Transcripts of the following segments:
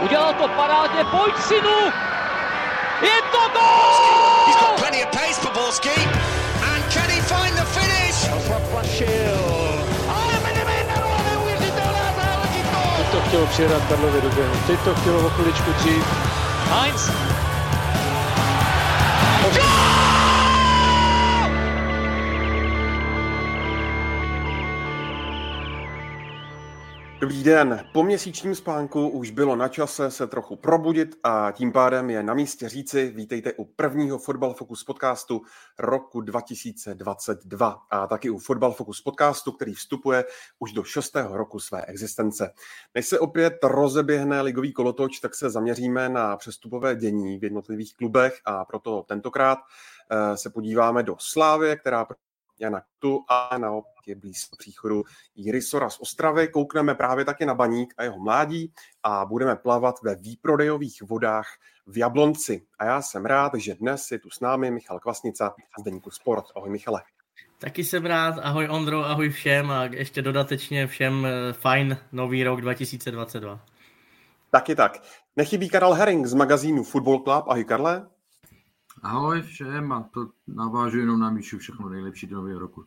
Udělal to parádně, pojď synu! Je to gol! He's got plenty of pace for Borski. And can he find the finish? Teď to chtělo přijedat Karlově do běhu. Teď to chtělo o chviličku dřív. Heinz. Dobrý den. Po měsíčním spánku už bylo na čase se trochu probudit a tím pádem je na místě říci, vítejte u prvního Fotbal Focus podcastu roku 2022 a taky u Fotbal Focus podcastu, který vstupuje už do šestého roku své existence. Než se opět rozeběhne ligový kolotoč, tak se zaměříme na přestupové dění v jednotlivých klubech a proto tentokrát eh, se podíváme do Slávy, která Jana Tu a naopak je blízko příchodu Jiry Sora z Ostravy. Koukneme právě taky na Baník a jeho mládí a budeme plavat ve výprodejových vodách v Jablonci. A já jsem rád, že dnes je tu s námi Michal Kvasnica z Deníku Sport. Ahoj Michale. Taky jsem rád, ahoj Ondro, ahoj všem a ještě dodatečně všem eh, fajn nový rok 2022. Taky tak. Nechybí Karel Herring z magazínu Football Club. Ahoj Karle. Ahoj všem a to navážu jenom na Míšu všechno nejlepší do nového roku.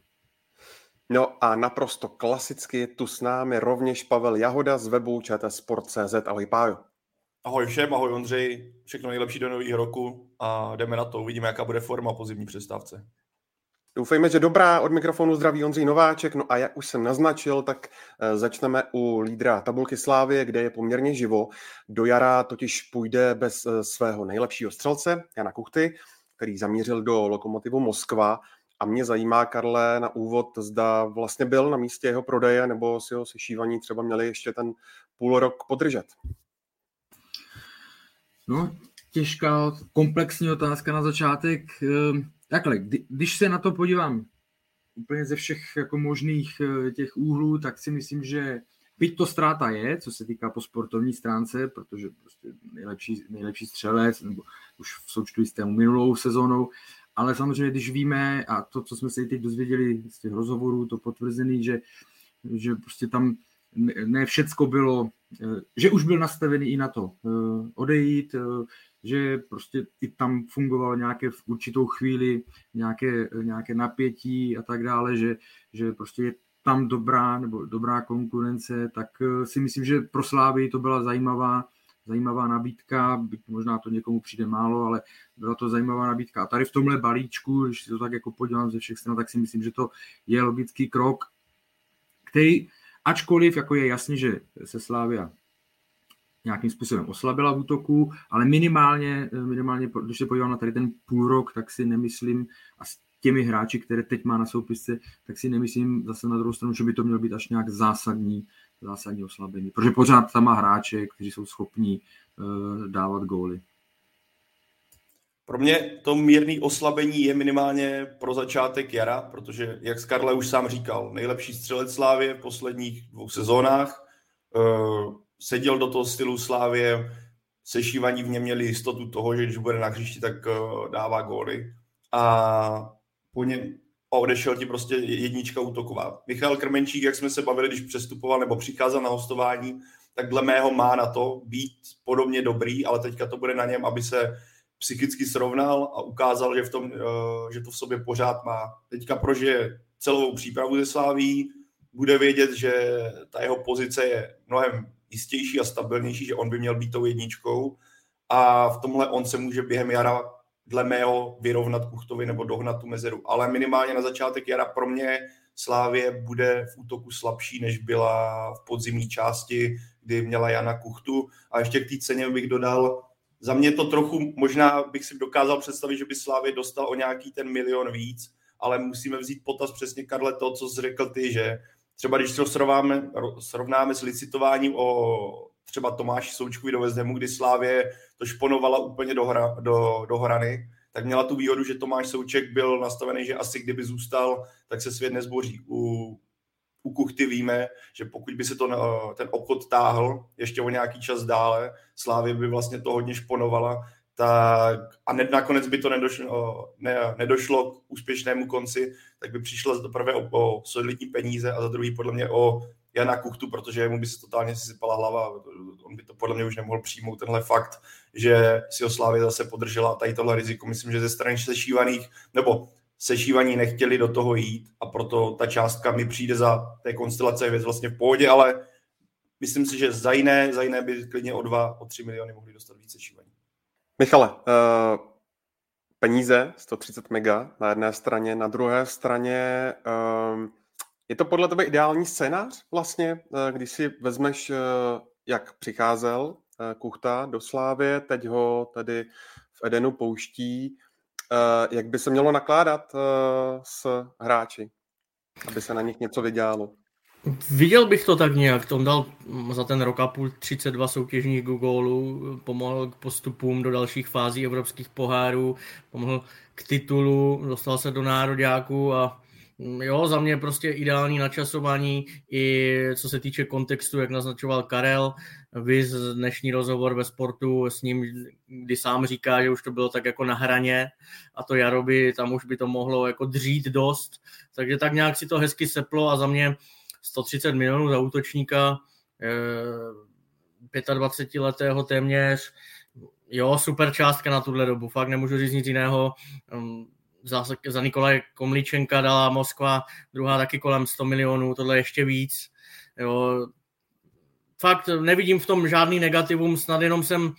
No a naprosto klasicky je tu s námi rovněž Pavel Jahoda z webu Sport.cz. Ahoj Pájo. Ahoj všem, ahoj Ondřej, všechno nejlepší do nového roku a jdeme na to, uvidíme, jaká bude forma po zimní přestávce. Doufejme, že dobrá. Od mikrofonu zdraví Ondřej Nováček. No a jak už jsem naznačil, tak eh, začneme u lídra tabulky Slávy, kde je poměrně živo. Do jara totiž půjde bez eh, svého nejlepšího střelce, Jana Kuchty, který zamířil do Lokomotivu Moskva. A mě zajímá, Karle, na úvod, zda vlastně byl na místě jeho prodeje, nebo si ho sešívaní třeba měli ještě ten půl rok podržet. No, těžká, komplexní otázka na začátek. Takhle, když se na to podívám úplně ze všech jako možných eh, těch úhlů, tak si myslím, že byť to ztráta je, co se týká po sportovní stránce, protože prostě nejlepší, nejlepší střelec, nebo už v součtu s minulou sezónou, ale samozřejmě, když víme, a to, co jsme se teď dozvěděli z těch rozhovorů, to potvrzený, že, že prostě tam ne všecko bylo, eh, že už byl nastavený i na to eh, odejít, že prostě i tam fungovalo nějaké v určitou chvíli nějaké, nějaké napětí a tak dále, že, že prostě je tam dobrá nebo dobrá konkurence, tak si myslím, že pro Slávy to byla zajímavá, zajímavá nabídka, byť možná to někomu přijde málo, ale byla to zajímavá nabídka. A tady v tomhle balíčku, když si to tak jako podívám ze všech stran, tak si myslím, že to je logický krok, který, ačkoliv jako je jasně, že se Slávia nějakým způsobem oslabila v útoku, ale minimálně, minimálně, když se podívám na tady ten půl rok, tak si nemyslím, a s těmi hráči, které teď má na soupisce, tak si nemyslím zase na druhou stranu, že by to mělo být až nějak zásadní, zásadní oslabení, protože pořád tam má hráče, kteří jsou schopní uh, dávat góly. Pro mě to mírné oslabení je minimálně pro začátek jara, protože, jak Skarle už sám říkal, nejlepší střelec Slávě v posledních dvou sezónách, uh, seděl do toho stylu Slávě, sešívaní v něm měli jistotu toho, že když bude na hřišti, tak uh, dává góly. A po něm, a odešel ti prostě jednička útoková. Michal Krmenčík, jak jsme se bavili, když přestupoval nebo přicházel na hostování, tak dle mého má na to být podobně dobrý, ale teďka to bude na něm, aby se psychicky srovnal a ukázal, že, v tom, eh, že to v sobě pořád má. Teďka prožije celou přípravu ze Sláví, bude vědět, že ta jeho pozice je mnohem jistější a stabilnější, že on by měl být tou jedničkou a v tomhle on se může během jara dle mého vyrovnat Kuchtovi nebo dohnat tu mezeru. Ale minimálně na začátek jara pro mě Slávě bude v útoku slabší, než byla v podzimní části, kdy měla Jana Kuchtu. A ještě k té ceně bych dodal, za mě to trochu, možná bych si dokázal představit, že by Slávě dostal o nějaký ten milion víc, ale musíme vzít potaz přesně, Karle, to, co jsi řekl ty, že třeba když to srovnáme, srovnáme s licitováním o třeba Tomáši Součkovi do Vezdemu, kdy Slávě to šponovala úplně do, hra, do, do hrany, tak měla tu výhodu, že Tomáš Souček byl nastavený, že asi kdyby zůstal, tak se svět nezboří. U, u Kuchty víme, že pokud by se to, ten obchod táhl ještě o nějaký čas dále, Slávě by vlastně to hodně šponovala, tak a ne, nakonec by to nedošlo, ne, nedošlo k úspěšnému konci, tak by přišla za prvé o, o solidní peníze a za druhý podle mě o Jana Kuchtu, protože mu by se totálně sypala hlava. On by to podle mě už nemohl přijmout tenhle fakt, že si o Slávě zase podržela tady tohle riziko. Myslím, že ze strany sešívaných, nebo sešívaní nechtěli do toho jít a proto ta částka mi přijde za té konstelace věc vlastně v pohodě, ale myslím si, že za jiné, za jiné by klidně o dva, o tři miliony mohli dostat více sešívaní. Michale, uh, peníze, 130 mega na jedné straně, na druhé straně uh, je to podle tebe ideální scénář vlastně, uh, když si vezmeš, uh, jak přicházel Kuchta do Slávě, teď ho tedy v Edenu pouští, jak by se mělo nakládat s hráči, aby se na nich něco vydělalo? Viděl bych to tak nějak. On dal za ten rok a půl 32 soutěžních gólů, pomohl k postupům do dalších fází evropských pohárů, pomohl k titulu, dostal se do nároďáku a mm, jo, za mě prostě ideální načasování i co se týče kontextu, jak naznačoval Karel, vys dnešní rozhovor ve sportu s ním, kdy sám říká, že už to bylo tak jako na hraně a to jaro by, tam už by to mohlo jako dřít dost, takže tak nějak si to hezky seplo a za mě 130 milionů za útočníka, 25-letého eh, téměř, jo, super částka na tuhle dobu, fakt nemůžu říct nic jiného. Ehm, za, za Nikolaj Komličenka dala Moskva, druhá taky kolem 100 milionů, tohle ještě víc. Jo. Fakt nevidím v tom žádný negativum, snad jenom jsem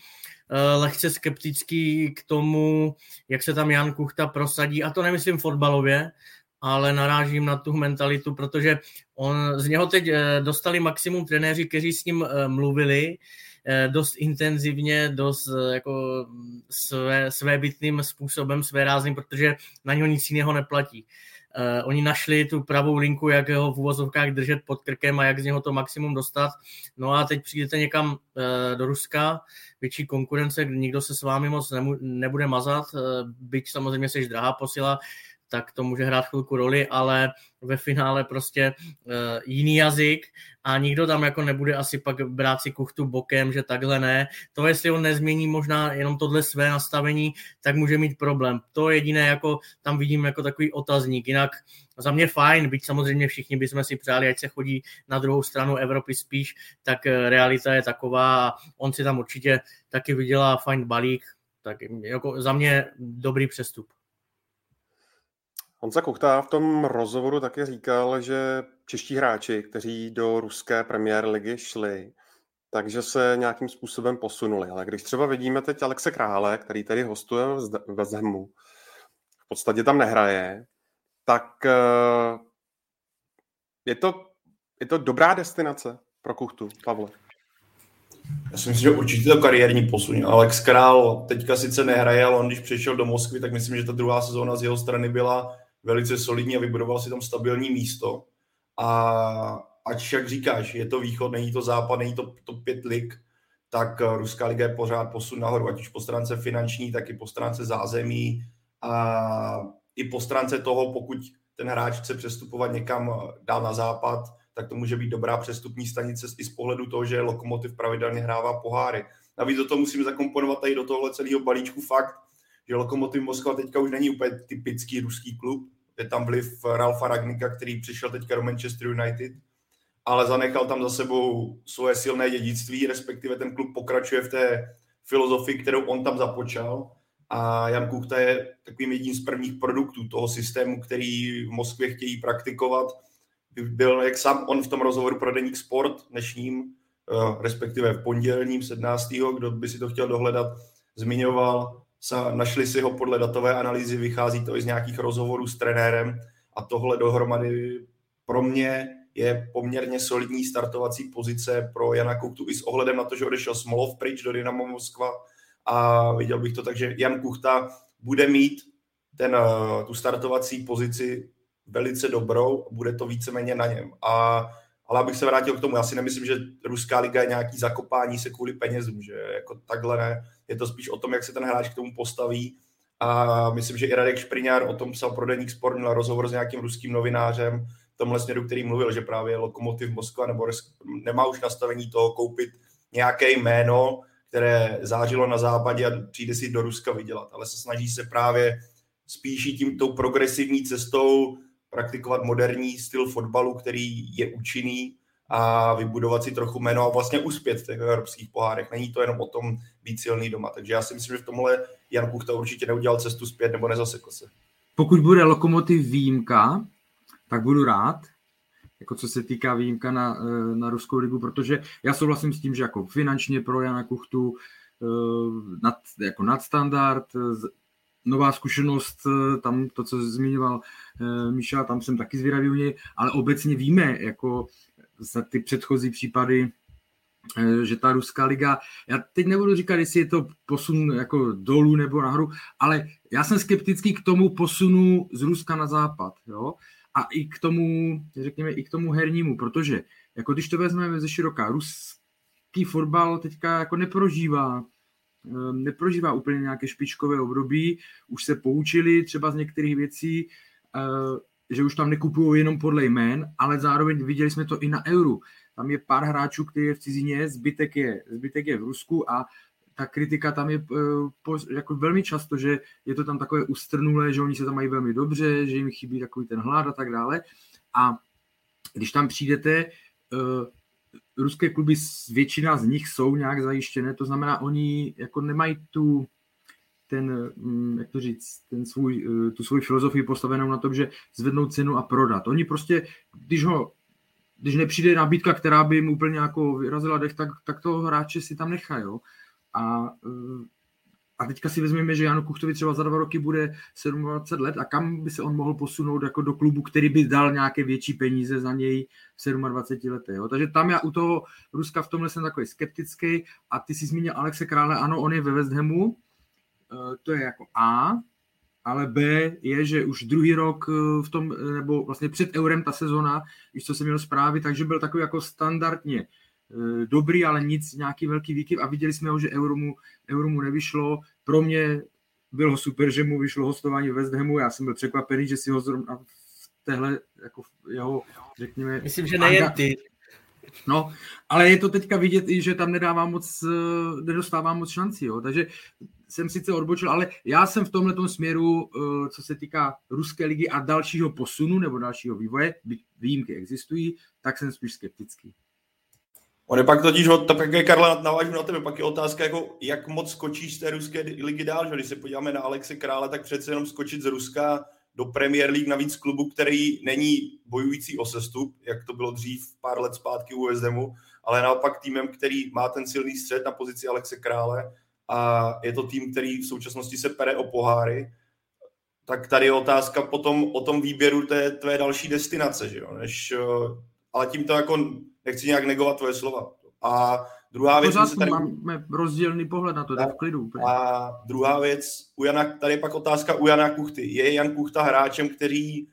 eh, lehce skeptický k tomu, jak se tam Jan Kuchta prosadí, a to nemyslím fotbalově, ale narážím na tu mentalitu, protože on, z něho teď eh, dostali maximum trenéři, kteří s ním eh, mluvili, eh, dost intenzivně, dost jako své, svébytným způsobem, své rázným, protože na něho nic jiného neplatí. Uh, oni našli tu pravou linku, jak ho v uvozovkách držet pod krkem a jak z něho to maximum dostat. No a teď přijdete někam uh, do Ruska, větší konkurence, nikdo se s vámi moc nebude mazat, uh, byť samozřejmě seš drahá posila, tak to může hrát chvilku roli, ale ve finále prostě uh, jiný jazyk a nikdo tam jako nebude asi pak brát si kuchtu bokem, že takhle ne. To, jestli on nezmění možná jenom tohle své nastavení, tak může mít problém. To jediné, jako tam vidím jako takový otazník. Jinak za mě fajn, byť samozřejmě všichni bychom si přáli, ať se chodí na druhou stranu Evropy spíš, tak eh, realita je taková a on si tam určitě taky vydělá fajn balík, tak jako za mě dobrý přestup. Honza Kuchta v tom rozhovoru také říkal, že čeští hráči, kteří do ruské premiér ligy šli, takže se nějakým způsobem posunuli. Ale když třeba vidíme teď Alexe Krále, který tady hostuje ve Zemu, v podstatě tam nehraje, tak eh, je to, je to dobrá destinace pro Kuchtu, Pavle. Já si myslím, že určitě to kariérní posun. Alex Král teďka sice nehraje, ale on když přišel do Moskvy, tak myslím, že ta druhá sezóna z jeho strany byla velice solidní a vybudoval si tam stabilní místo. A ať, jak říkáš, je to východ, není to západ, není to, to pět lig, tak eh, Ruská liga je pořád posun nahoru, ať už po stránce finanční, tak i po stránce zázemí a i po stránce toho, pokud ten hráč chce přestupovat někam eh, dál na západ, tak to může být dobrá přestupní stanice i z pohledu toho, že Lokomotiv pravidelně hrává poháry. Navíc do toho musím zakomponovat tady do tohle celého balíčku fakt, že Lokomotiv Moskva teďka už není úplně typický ruský klub. Je tam vliv Ralfa Ragnika, který přišel teďka do Manchester United, ale zanechal tam za sebou svoje silné dědictví, respektive ten klub pokračuje v té filozofii, kterou on tam započal. A Jan Kuchta je takovým jedním z prvních produktů toho systému, který v Moskvě chtějí praktikovat. Byl, jak sám on v tom rozhovoru pro Deník Sport dnešním, eh, respektive v pondělním 17. kdo by si to chtěl dohledat, zmiňoval, našli si ho podle datové analýzy, vychází to i z nějakých rozhovorů s trenérem a tohle dohromady pro mě je poměrně solidní startovací pozice pro Jana Kuchtu i s ohledem na to, že odešel Smolov pryč do Dynamo Moskva a viděl bych to tak, že Jan Kuchta bude mít ten, eh, tu startovací pozici velice dobrou, bude to víceméně na něm. A, ale abych se vrátil k tomu, já si nemyslím, že Ruská liga je nějaký zakopání se kvůli penězům, že jako takhle ne je to spíš o tom, jak se ten hráč k tomu postaví. A myslím, že i Radek Špriňár o tom psal pro Deník Sport, měl rozhovor s nějakým ruským novinářem, v tomhle směru, který mluvil, že právě Lokomotiv Moskva nebo nemá už nastavení toho koupit nějaké jméno, které zářilo na západě a přijde si do Ruska vydělat, ale se snaží se právě spíš tím tou progresivní cestou praktikovat moderní styl fotbalu, který je účinný a vybudovat si trochu jméno a vlastně uspět v těch evropských pohárech. Není to jenom o tom být silný doma. Takže já si myslím, že v tomhle Jan Kuchta určitě neudělal cestu zpět nebo nezasekl se. Pokud bude Lokomotiv výjimka, tak budu rád, jako co se týká výjimka na, eh, na Ruskou ligu, protože já souhlasím s tím, že jako finančně pro Jana Kuchtu eh, nad, jako nadstandard, nová zkušenost, tam to, co zmiňoval Míša, tam jsem taky zvědavý u něj, ale obecně víme, jako za ty předchozí případy, eh, že ta ruská liga, já teď nebudu říkat, jestli je to posun jako dolů nebo nahoru, ale já jsem skeptický k tomu posunu z Ruska na západ, jo, a i k tomu, řekněme, i k tomu hernímu, protože jako když to vezmeme ze široká, ruský fotbal teďka jako neprožívá eh, neprožívá úplně nějaké špičkové období, už se poučili třeba z některých věcí, eh, že už tam nekupují jenom podle jmén, ale zároveň viděli jsme to i na euru. Tam je pár hráčů, který je v cizině, zbytek je, zbytek je v Rusku a ta kritika tam je uh, jako velmi často, že je to tam takové ustrnulé, že oni se tam mají velmi dobře, že jim chybí takový ten hlad a tak dále. A když tam přijdete, uh, ruské kluby, většina z nich jsou nějak zajištěné, to znamená, oni jako nemají tu ten, mm, jak to říct, ten svůj, eh, tu svou filozofii postavenou na tom, že zvednou cenu a prodat. Oni prostě, když ho když nepřijde nabídka, která by mu úplně jako vyrazila dech, tak, tak toho hráče si tam nechají. A, eh, a teďka si vezmeme, že Janu Kuchtovi třeba za dva roky bude 27 let a kam by se on mohl posunout jako do klubu, který by dal nějaké větší peníze za něj v 27 letech. Jo? Takže tam já u toho Ruska v tomhle jsem takový skeptický a ty si zmínil Alexe Krále, ano, on je ve West Hamu, to je jako A, ale B je, že už druhý rok eh, v tom, eh, nebo vlastně před eurem ta sezona, když co jsem měl zprávy, takže byl takový jako standardně dobrý, ale nic, nějaký velký výkyv a viděli jsme ho, že euro mu, euro mu nevyšlo. Pro mě bylo super, že mu vyšlo hostování West Hamu, já jsem byl překvapený, že si ho zrovna v téhle, jako jeho, řekněme... Myslím, že nejen ty. No, ale je to teďka vidět i, že tam nedává moc, nedostává moc šancí, jo. takže jsem sice odbočil, ale já jsem v tomhle směru, eh, co se týká ruské ligy a dalšího posunu nebo dalšího vývoje, výjimky existují, tak jsem spíš skeptický. On je pak totiž, tak jak Karla navážu na tebe, pak je otázka, jako, jak moc skočíš z té ruské ligy dál, že když se podíváme na Alexe Krále, tak přece jenom skočit z Ruska do Premier League, navíc klubu, který není bojující o sestup, jak to bylo dřív pár let zpátky u USDMu, ale naopak týmem, který má ten silný střed na pozici Alexe Krále a je to tým, který v současnosti se pere o poháry, tak tady je otázka potom o tom výběru té tvé další destinace, že jo? Než, eh, ale tím to jako nechci nějak negovat tvoje slova. A druhá věc... Pořád tady... máme rozdílný pohled na to, tak v klidu. Úplně. A druhá věc, u Jana, tady je pak otázka u Jana Kuchty. Je Jan Kuchta hráčem, který uh,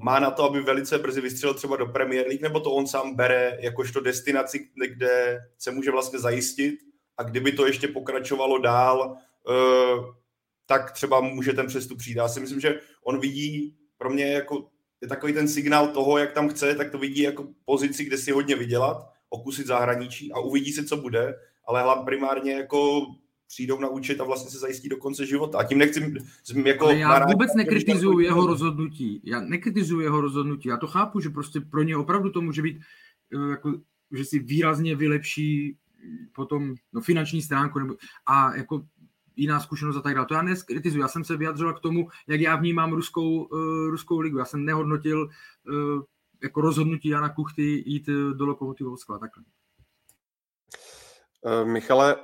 má na to, aby velice brzy vystřelil třeba do Premier League, nebo to on sám bere jakožto destinaci, kde se může vlastně zajistit a kdyby to ještě pokračovalo dál, eh, tak třeba může ten přestup přijít. Já si myslím, že on vidí pro mě jako je takový ten signál toho, jak tam chce, tak to vidí jako pozici, kde si hodně vydělat, okusit zahraničí a uvidí se, co bude, ale hlavně primárně jako přijdou na účet a vlastně se zajistí do konce života. A tím nechci... Jako ale já vůbec nekritizuju jeho rozhodnutí. Já nekritizuju jeho rozhodnutí. Já to chápu, že prostě pro ně opravdu to může být, eh, jako, že si výrazně vylepší potom no, finanční stránku nebo, a jako jiná zkušenost a tak dále. To já neskritizuji. Já jsem se vyjadřoval k tomu, jak já vnímám ruskou, uh, ruskou ligu. Já jsem nehodnotil uh, jako rozhodnutí Jana Kuchty jít uh, do Lokomotivu Moskva. Takhle. Michale,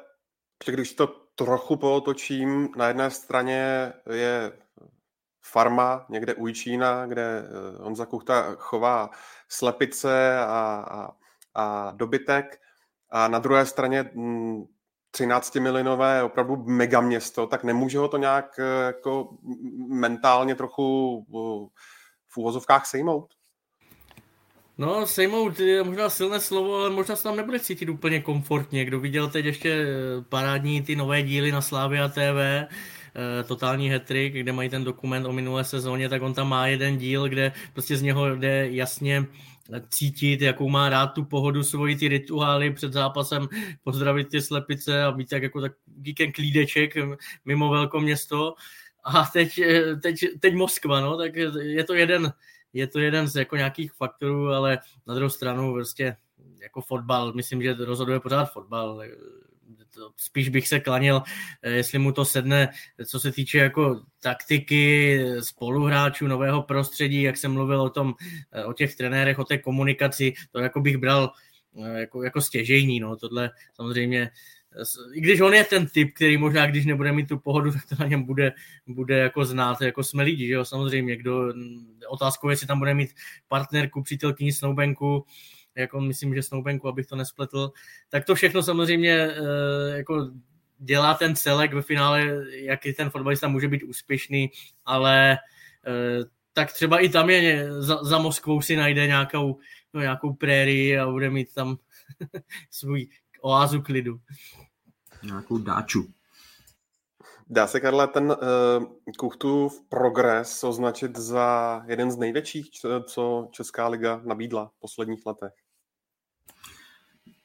když to trochu pootočím, na jedné straně je farma někde u Jičína, kde Honza Kuchta chová slepice a, a, a dobytek a na druhé straně 13 mm, milionové opravdu mega město, tak nemůže ho to nějak eh, jako mentálně trochu v úvozovkách sejmout? No, sejmout je možná silné slovo, ale možná se tam nebude cítit úplně komfortně. Kdo viděl teď ještě eh, parádní ty nové díly na Slavia TV, eh, totální hetrik, kde mají ten dokument o minulé sezóně, tak on tam má jeden díl, kde prostě z něho jde jasně cítit, jakou má rád tu pohodu, svoji ty rituály před zápasem, pozdravit ty slepice a být tak jako takový ten klídeček mimo velké město. A teď, teď, teď Moskva, no, tak je to jeden, je to jeden z jako nějakých faktorů, ale na druhou stranu prostě jako fotbal, myslím, že rozhoduje pořád fotbal. Spíš bych se klanil, jestli mu to sedne, co se týče jako taktiky, spoluhráčů, nového prostředí, jak jsem mluvil o tom, o těch trenérech, o té komunikaci, to jako bych bral jako, jako stěžejní, no, tohle samozřejmě i když on je ten typ, který možná, když nebude mít tu pohodu, tak to na něm bude, bude jako znát, jako jsme lidi, že jo, samozřejmě, kdo, otázkou je, jestli tam bude mít partnerku, přítelkyni Snowbanku, jako myslím, že Snowbanku, abych to nespletl, tak to všechno samozřejmě eh, jako dělá ten celek ve finále, jaký ten fotbalista může být úspěšný, ale eh, tak třeba i tam je, za, za Moskvou si najde nějakou, no, nějakou prérii a bude mít tam svůj oázu klidu. Nějakou dáču. Dá se, Karle, ten uh, Kuchtův progres označit za jeden z největších, co Česká liga nabídla v posledních letech?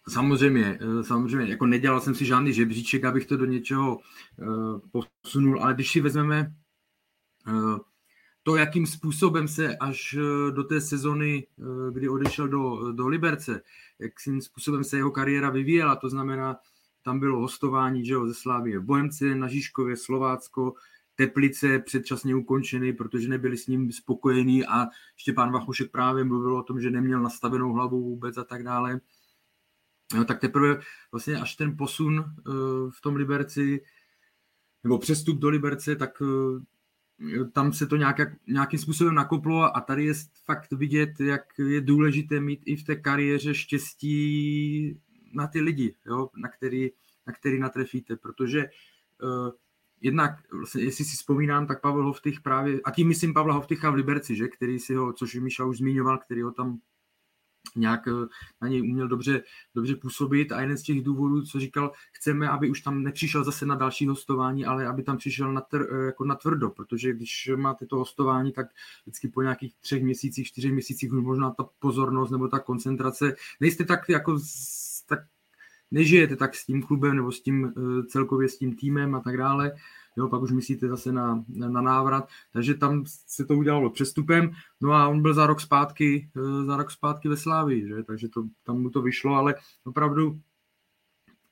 Samozřejmě, eh, samozřejmě, jako nedělal jsem si žádný žebříček, abych to do něčeho uh, posunul, ale když si vezmeme uh, to, jakým způsobem se až do té sezony, kdy odešel do, do Liberce, jakým způsobem se jeho kariéra vyvíjela, to znamená, tam bylo hostování že jo, ze Slávie v Bohemce, na Žižkově, Slovácko, Teplice předčasně ukončeny, protože nebyli s ním spokojení a Štěpán Vachušek právě mluvil o tom, že neměl nastavenou hlavu vůbec a tak dále. No, tak teprve vlastně až ten posun uh, v tom Liberci, nebo přestup do Liberce, tak uh, tam se to nějak, nějakým způsobem nakoplo a tady je fakt vidět, jak je důležité mít i v té kariéře štěstí na ty lidi, jo, na, který, na který natrefíte, protože uh, jednak, vlastně, jestli si vzpomínám, tak Pavel Hoftych právě, a tím myslím Pavla Hovtycha v Liberci, že, který si ho, což Míša už zmiňoval, který ho tam nějak eh, na něj uměl dobře, dobře působit. A jeden z těch důvodů, co říkal, chceme, aby už tam nepřišel zase na další hostování, ale aby tam přišel na, tr, eh, jako na tvrdo, protože když máte to hostování, tak vždycky po nějakých třech měsících, čtyřech měsících už možná ta pozornost nebo ta koncentrace, nejste tak jako tak nežijete tak s tím klubem nebo s tím eh, celkově s tím týmem a tak dále, jo, pak už myslíte zase na, na návrat, takže tam se to udělalo přestupem, no a on byl za rok zpátky, eh, za rok zpátky ve Slávii, že? takže to, tam mu to vyšlo, ale opravdu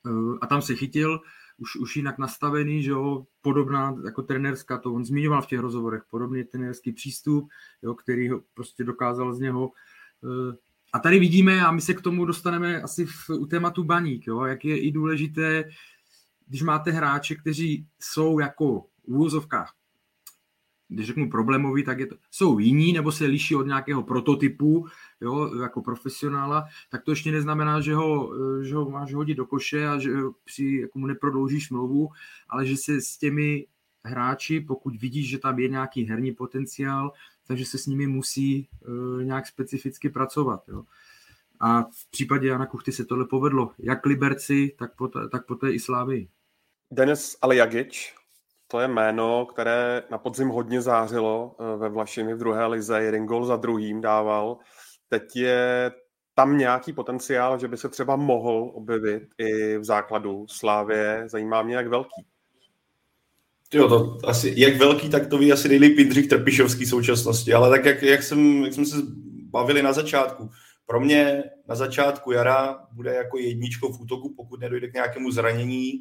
eh, a tam se chytil, už, už jinak nastavený, že jo, podobná jako trenerská, to on zmiňoval v těch rozhovorech, podobný trenerský přístup, jo, který ho prostě dokázal z něho a tady vidíme, a my se k tomu dostaneme asi v, u tématu baník, jo, jak je i důležité, když máte hráče, kteří jsou jako v úvozovkách, když řeknu problémový, tak je to, jsou jiní nebo se liší od nějakého prototypu, jo, jako profesionála, tak to ještě neznamená, že ho, že ho máš hodit do koše a že při, jako mu neprodloužíš smlouvu, ale že se s těmi hráči, pokud vidíš, že tam je nějaký herní potenciál, takže se s nimi musí uh, nějak specificky pracovat. Jo. A v případě Jana Kuchty se tohle povedlo, jak Liberci, tak poté, tak poté i Slávii. Denis Aliagic, to je jméno, které na podzim hodně zářilo eh, ve Vlašimi v druhé lize, jeden gol za druhým dával. Teď je tam nějaký potenciál, že by se třeba mohl objevit i v základu Slávě. Zajímá mě, jak velký. Jo, to asi, jak velký, tak to ví asi nejlíp Jindřich Trpišovský současnosti, ale tak jak, jak, jsem, jak jsme se bavili na začátku, pro mě na začátku jara bude jako jedničkou v útoku, pokud nedojde k nějakému zranění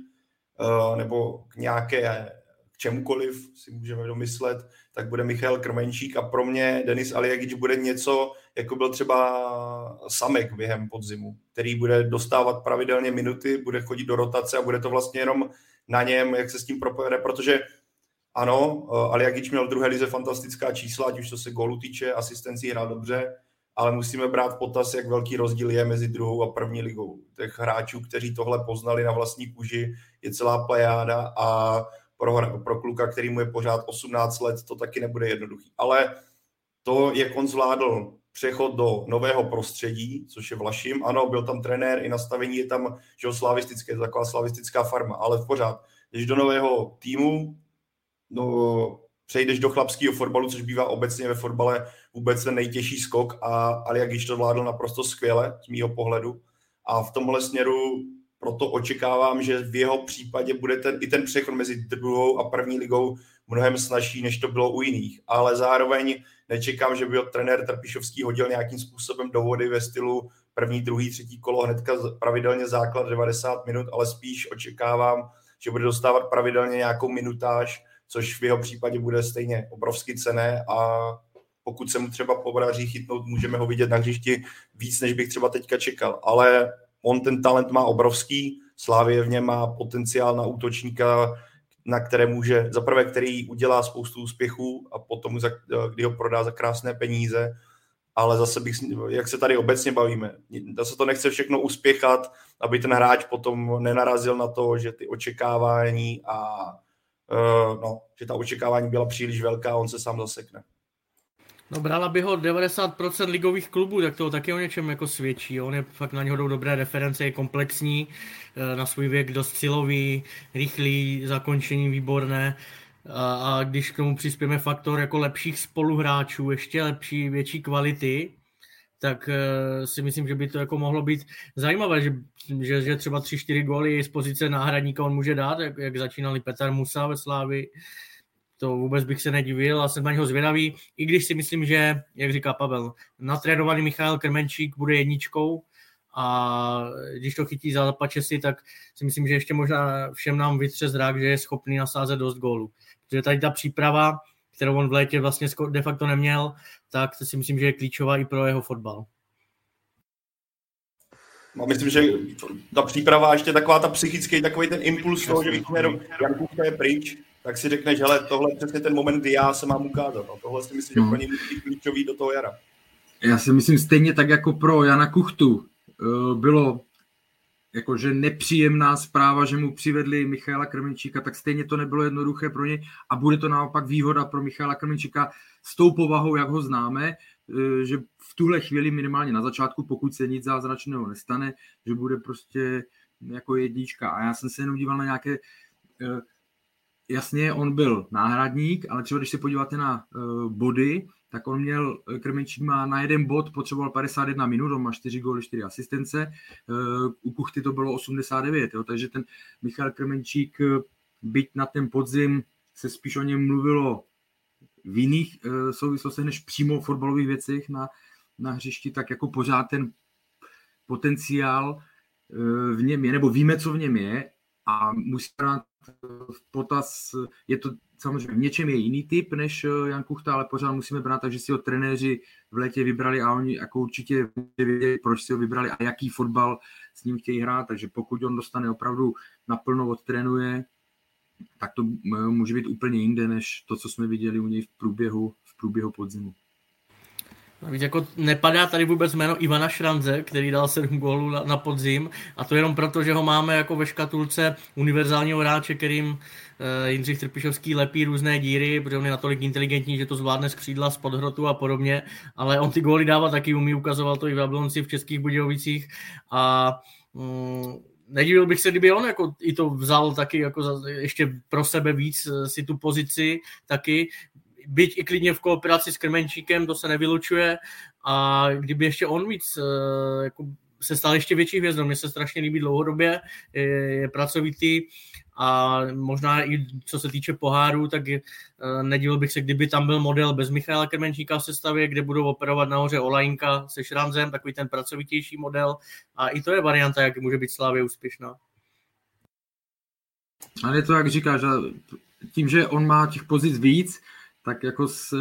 nebo k nějaké k čemukoliv si můžeme domyslet, tak bude Michal Krmenčík a pro mě Denis Aliagič bude něco, jako byl třeba Samek během podzimu, který bude dostávat pravidelně minuty, bude chodit do rotace a bude to vlastně jenom na něm, jak se s tím propojede, protože ano, eh, Aliagič měl v druhé lize fantastická čísla, ať už to se gólu týče, asistencí hrál dobře, ale musíme brát potaz, jak velký rozdíl je mezi druhou a první ligou. Těch hráčů, kteří tohle poznali na vlastní kůži, je celá plejáda a pro, pro kluka, který mu je pořád 18 let, to taky nebude jednoduchý. Ale to, jak on zvládl přechod do nového prostředí, což je Vlašim. Ano, byl tam trenér, i nastavení je tam, že slavistické, taková slavistická farma, ale v pořád. Když do nového týmu, no, přejdeš do chlapského fotbalu, což bývá obecně ve fotbale vůbec ten nejtěžší skok a Ali když to vládl naprosto skvěle z mýho pohledu. A v tomhle směru proto očekávám, že v jeho případě bude ten, i ten přechod mezi druhou a první ligou mnohem snažší, než to bylo u jiných. Ale zároveň nečekám, že by trenér Trpišovský hodil nějakým způsobem do vody ve stylu první, druhý, třetí kolo, hnedka pravidelně základ 90 minut, ale spíš očekávám, že bude dostávat pravidelně nějakou minutáž, což v jeho případě bude stejně obrovsky cené a pokud se mu třeba podaří chytnout, můžeme ho vidět na hřišti víc, než bych třeba teďka čekal. Ale on ten talent má obrovský, Slávě v něm má potenciál na útočníka, na které může, za prvé, který udělá spoustu úspěchů a potom, kdy ho prodá za krásné peníze, ale zase bych, jak se tady obecně bavíme, zase to nechce všechno uspěchat, aby ten hráč potom nenarazil na to, že ty očekávání a no, že ta očekávání byla příliš velká on se sám zasekne. No brala by ho 90% ligových klubů, tak to taky o něčem jako svědčí. On je fakt na něho dobré reference, je komplexní, eh, na svůj věk dost silový, rychlý, zakončení výborné. A, a když k tomu přispěme faktor jako lepších spoluhráčů, ještě lepší, větší kvality, tak uh, si myslím, že by to jako mohlo být zajímavé, že, že, že třeba 3-4 góly z pozice náhradníka on může dát, jak, jak začínali Petr Musa ve Slávi, to vůbec bych se nedivil a jsem na něho zvědavý, i když si myslím, že, jak říká Pavel, natrénovaný Michal Krmenčík bude jedničkou a když to chytí za pačesy, tak si myslím, že ještě možná všem nám vytře zrak, že je schopný nasázet dost gólů. Protože tady ta příprava, kterou on v létě vlastně de facto neměl, tak to si myslím, že je klíčová i pro jeho fotbal. No, myslím, že ta příprava ještě taková ta psychický, takový ten impuls toho, že Janku je pryč, tak si řekneš, hele, tohle je přesně ten moment, kdy já se mám ukázat. A tohle si myslím, že no. je klíčový do toho jara. Já si myslím stejně tak jako pro Jana Kuchtu eh, bylo jakože nepříjemná zpráva, že mu přivedli Michaela Krmenčíka, tak stejně to nebylo jednoduché pro ně a bude to naopak výhoda pro Michaela Krmenčíka s tou povahou, jak ho známe, eh, že v tuhle chvíli minimálně na začátku, pokud se nic zázračného nestane, že bude prostě jako jednička. A já jsem se jenom díval na nějaké eh, jasně on byl náhradník, ale třeba když se podíváte na uh, body, tak on měl, eh, Krmenčík má na jeden bod, potřeboval 51 minut, on má 4 góly, 4 asistence, uh, u Kuchty to bylo 89, jo, takže ten Michal Krmenčík, byť na ten podzim se spíš o něm mluvilo v jiných souvislostech než přímo v fotbalových věcech na, na hřišti, tak jako pořád ten potenciál v něm je, nebo víme, co v něm je a musí v potaz, je to samozřejmě v něčem je jiný typ než eh, Jan Kuchta, ale pořád musíme brát tak, že si ho trenéři v létě vybrali a oni jako určitě věděli, proč si ho vybrali a jaký fotbal s ním chtějí hrát, takže pokud on dostane opravdu naplno odtrénuje, tak to eh, může být úplně jinde, než to, co jsme viděli u něj v průběhu, v průběhu podzimu. Víc jako nepadá tady vůbec jméno Ivana Šranze, který dal 7 gólů na, na podzim. A to jenom proto, že ho máme jako ve škatulce univerzálního hráče, kterým uh, Jindřich Trpišovský lepí různé díry, protože on je natolik inteligentní, že to zvládne z křídla, z podhrotu a podobně, ale on ty góly dává taky umí, ukazoval to i v Jablonci v Českých Budějovicích. A um, nedivil bych se, kdyby on jako i to vzal taky jako za, ještě pro sebe víc eh, si tu pozici taky, byť i klidně v kooperaci s Krmenčíkem, to se nevylučuje a kdyby ještě on víc eh, jako se stal ještě větší hvězdou. Mně se strašně líbí dlouhodobě, je, je pracovitý a možná i co se týče poháru, tak je, eh, nedivil bych se, kdyby tam byl model bez Michaela Krmenčíka v sestavě, kde budou operovat nahoře Olajinka se Šranzem, takový ten pracovitější model a i to je varianta, jak může být Slávě úspěšná. Ale je to, jak říkáš, tím, že on má těch pozic víc, tak jako s,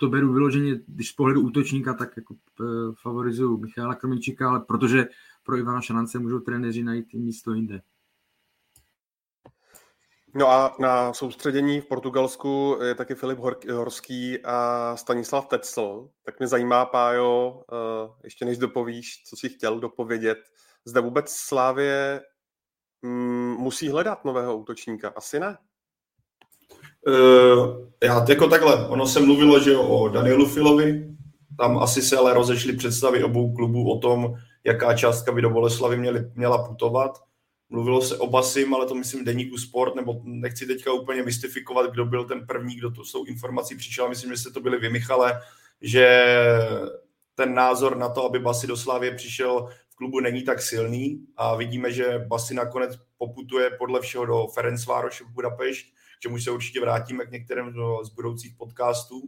to beru vyloženě, když z pohledu útočníka, tak jako eh, favorizuju Michala Krmenčíka, ale protože pro Ivana Šalance můžou trenéři najít místo jinde. No a na soustředění v Portugalsku je taky Filip Horský a Stanislav Tecl. Tak mě zajímá, Pájo, eh, ještě než dopovíš, co si chtěl dopovědět, zde vůbec Slávě mm, musí hledat nového útočníka? Asi ne. Uh, já jako takhle, ono se mluvilo, že o Danielu Filovi, tam asi se ale rozešly představy obou klubů o tom, jaká částka by do Boleslavy měli, měla putovat. Mluvilo se o Basim, ale to myslím deníku Sport, nebo nechci teďka úplně mystifikovat, kdo byl ten první, kdo to s tou informací přišel. Myslím, že se to byli Michale, že ten názor na to, aby Basi do Slávě přišel v klubu není tak silný a vidíme, že Basi nakonec poputuje podle všeho do Ferencvároše v Budapešť, čemu se určitě vrátíme k některým z budoucích podcastů.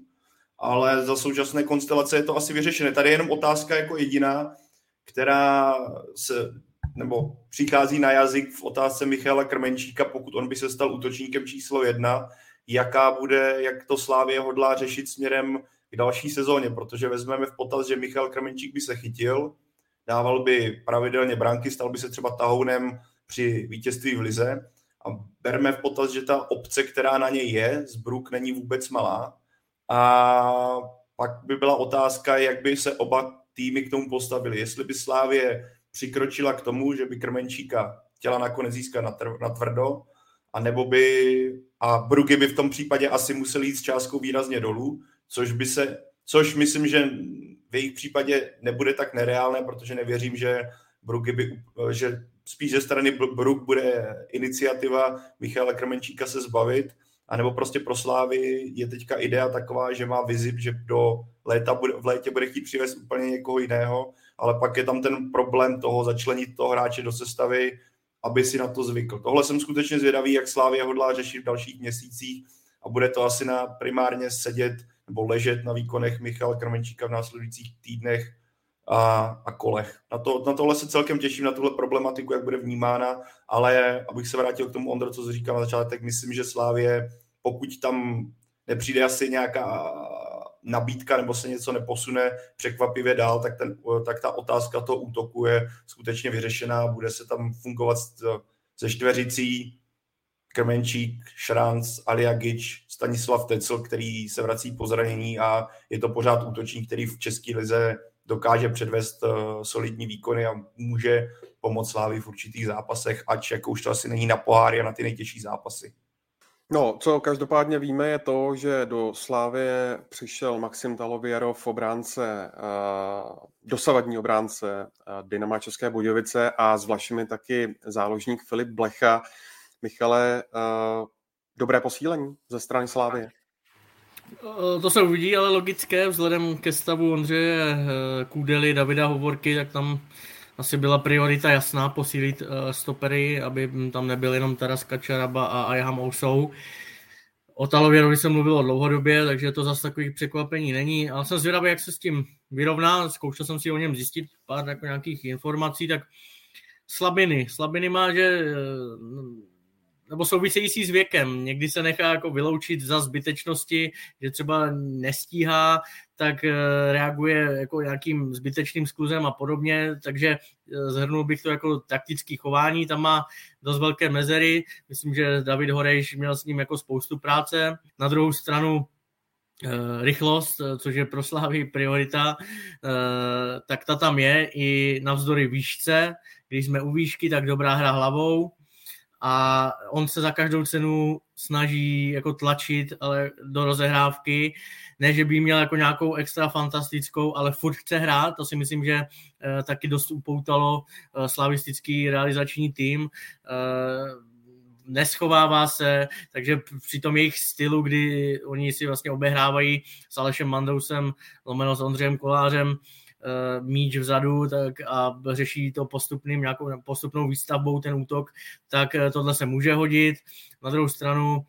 ale za současné konstelace je to asi vyřešené. Tady je jenom otázka jako jediná, která se, nebo přichází na jazyk v otázce Michala Krmenčíka, pokud on by se stal útočníkem číslo jedna, jaká bude, jak to Slávě hodlá řešit směrem k další sezóně, protože vezmeme v potaz, že Michal Krmenčík by se chytil, dával by pravidelně branky, stal by se třeba tahounem při vítězství v Lize a berme v potaz, že ta obce, která na něj je, Zbruk, není vůbec malá. A pak by byla otázka, jak by se oba týmy k tomu postavili. Jestli by Slávě přikročila k tomu, že by Krmenčíka chtěla nakonec získat na, tvrdo, a nebo by, a Brugy by v tom případě asi museli jít s částkou výrazně dolů, což by se, což myslím, že v jejich případě nebude tak nereálné, protože nevěřím, že Brugy by, že spíš ze strany Brug bude iniciativa Michala Krmenčíka se zbavit, anebo prostě pro Slávy je teďka idea taková, že má vizi, že do léta bude, v létě bude chtít přivést úplně někoho jiného, ale pak je tam ten problém toho začlenit toho hráče do sestavy, aby si na to zvykl. Tohle jsem skutečně zvědavý, jak Slávě hodlá řešit v dalších měsících a bude to asi na primárně sedět nebo ležet na výkonech Michal Krmenčíka v následujících týdnech a, a kolech. Na, to, na tohle se celkem těším, na tuhle problematiku, jak bude vnímána, ale abych se vrátil k tomu Ondro, co jsi říkal na začátek, myslím, že Slávě, pokud tam nepřijde asi nějaká nabídka nebo se něco neposune překvapivě dál, tak, ten, tak ta otázka toho útoku je skutečně vyřešená. Bude se tam fungovat se čtveřicí Krmenčík, Šranc, Aliagič, Stanislav Tecel, který se vrací po zranění a je to pořád útočník, který v České lize dokáže předvést uh, solidní výkony a může pomoct Slávy v určitých zápasech, ač jako už to asi není na poháry a na ty nejtěžší zápasy. No, co každopádně víme, je to, že do Slávie přišel Maxim Talověrov, obránce, uh, dosavadní obránce uh, Dynama České Budějovice a s Vlašimi taky záložník Filip Blecha. Michale, dobré posílení ze strany Slávie. To se uvidí, ale logické, vzhledem ke stavu Ondřeje Kůdely, Davida Hovorky, tak tam asi byla priorita jasná posílit uh, stopery, aby tam nebyl jenom Taras Kačaraba a Ayham Ousou. O Talověrovi se mluvilo dlouhodobě, takže to zase takových překvapení není. Ale jsem zvědavý, jak se s tím vyrovná. Zkoušel jsem si o něm zjistit pár jako nějakých informací, tak slabiny. Slabiny má, že eh, nebo související s věkem. Někdy se nechá jako vyloučit za zbytečnosti, že třeba nestíhá, tak eh, reaguje jako nějakým zbytečným skluzem a podobně, takže eh, zhrnul bych to jako taktický chování, tam má dost velké mezery, myslím, že David Horejš měl s ním jako spoustu práce. Na druhou stranu eh, rychlost, což je pro Slávy priorita, tak ta tam je i navzdory výšce. Když jsme u výšky, tak dobrá hra hlavou, a on se za každou cenu snaží jako tlačit ale do rozehrávky, ne, že by měl jako nějakou extra fantastickou, ale furt chce hrát, to si myslím, že uh, taky dost upoutalo uh, slavistický realizační tým, uh, neschovává se, takže při tom jejich stylu, kdy oni si vlastně obehrávají s Alešem Mandousem, lomeno s Ondřejem Kolářem, míč vzadu tak a řeší to postupným, nějakou postupnou výstavbou ten útok, tak uh, tohle se může hodit. Na druhou stranu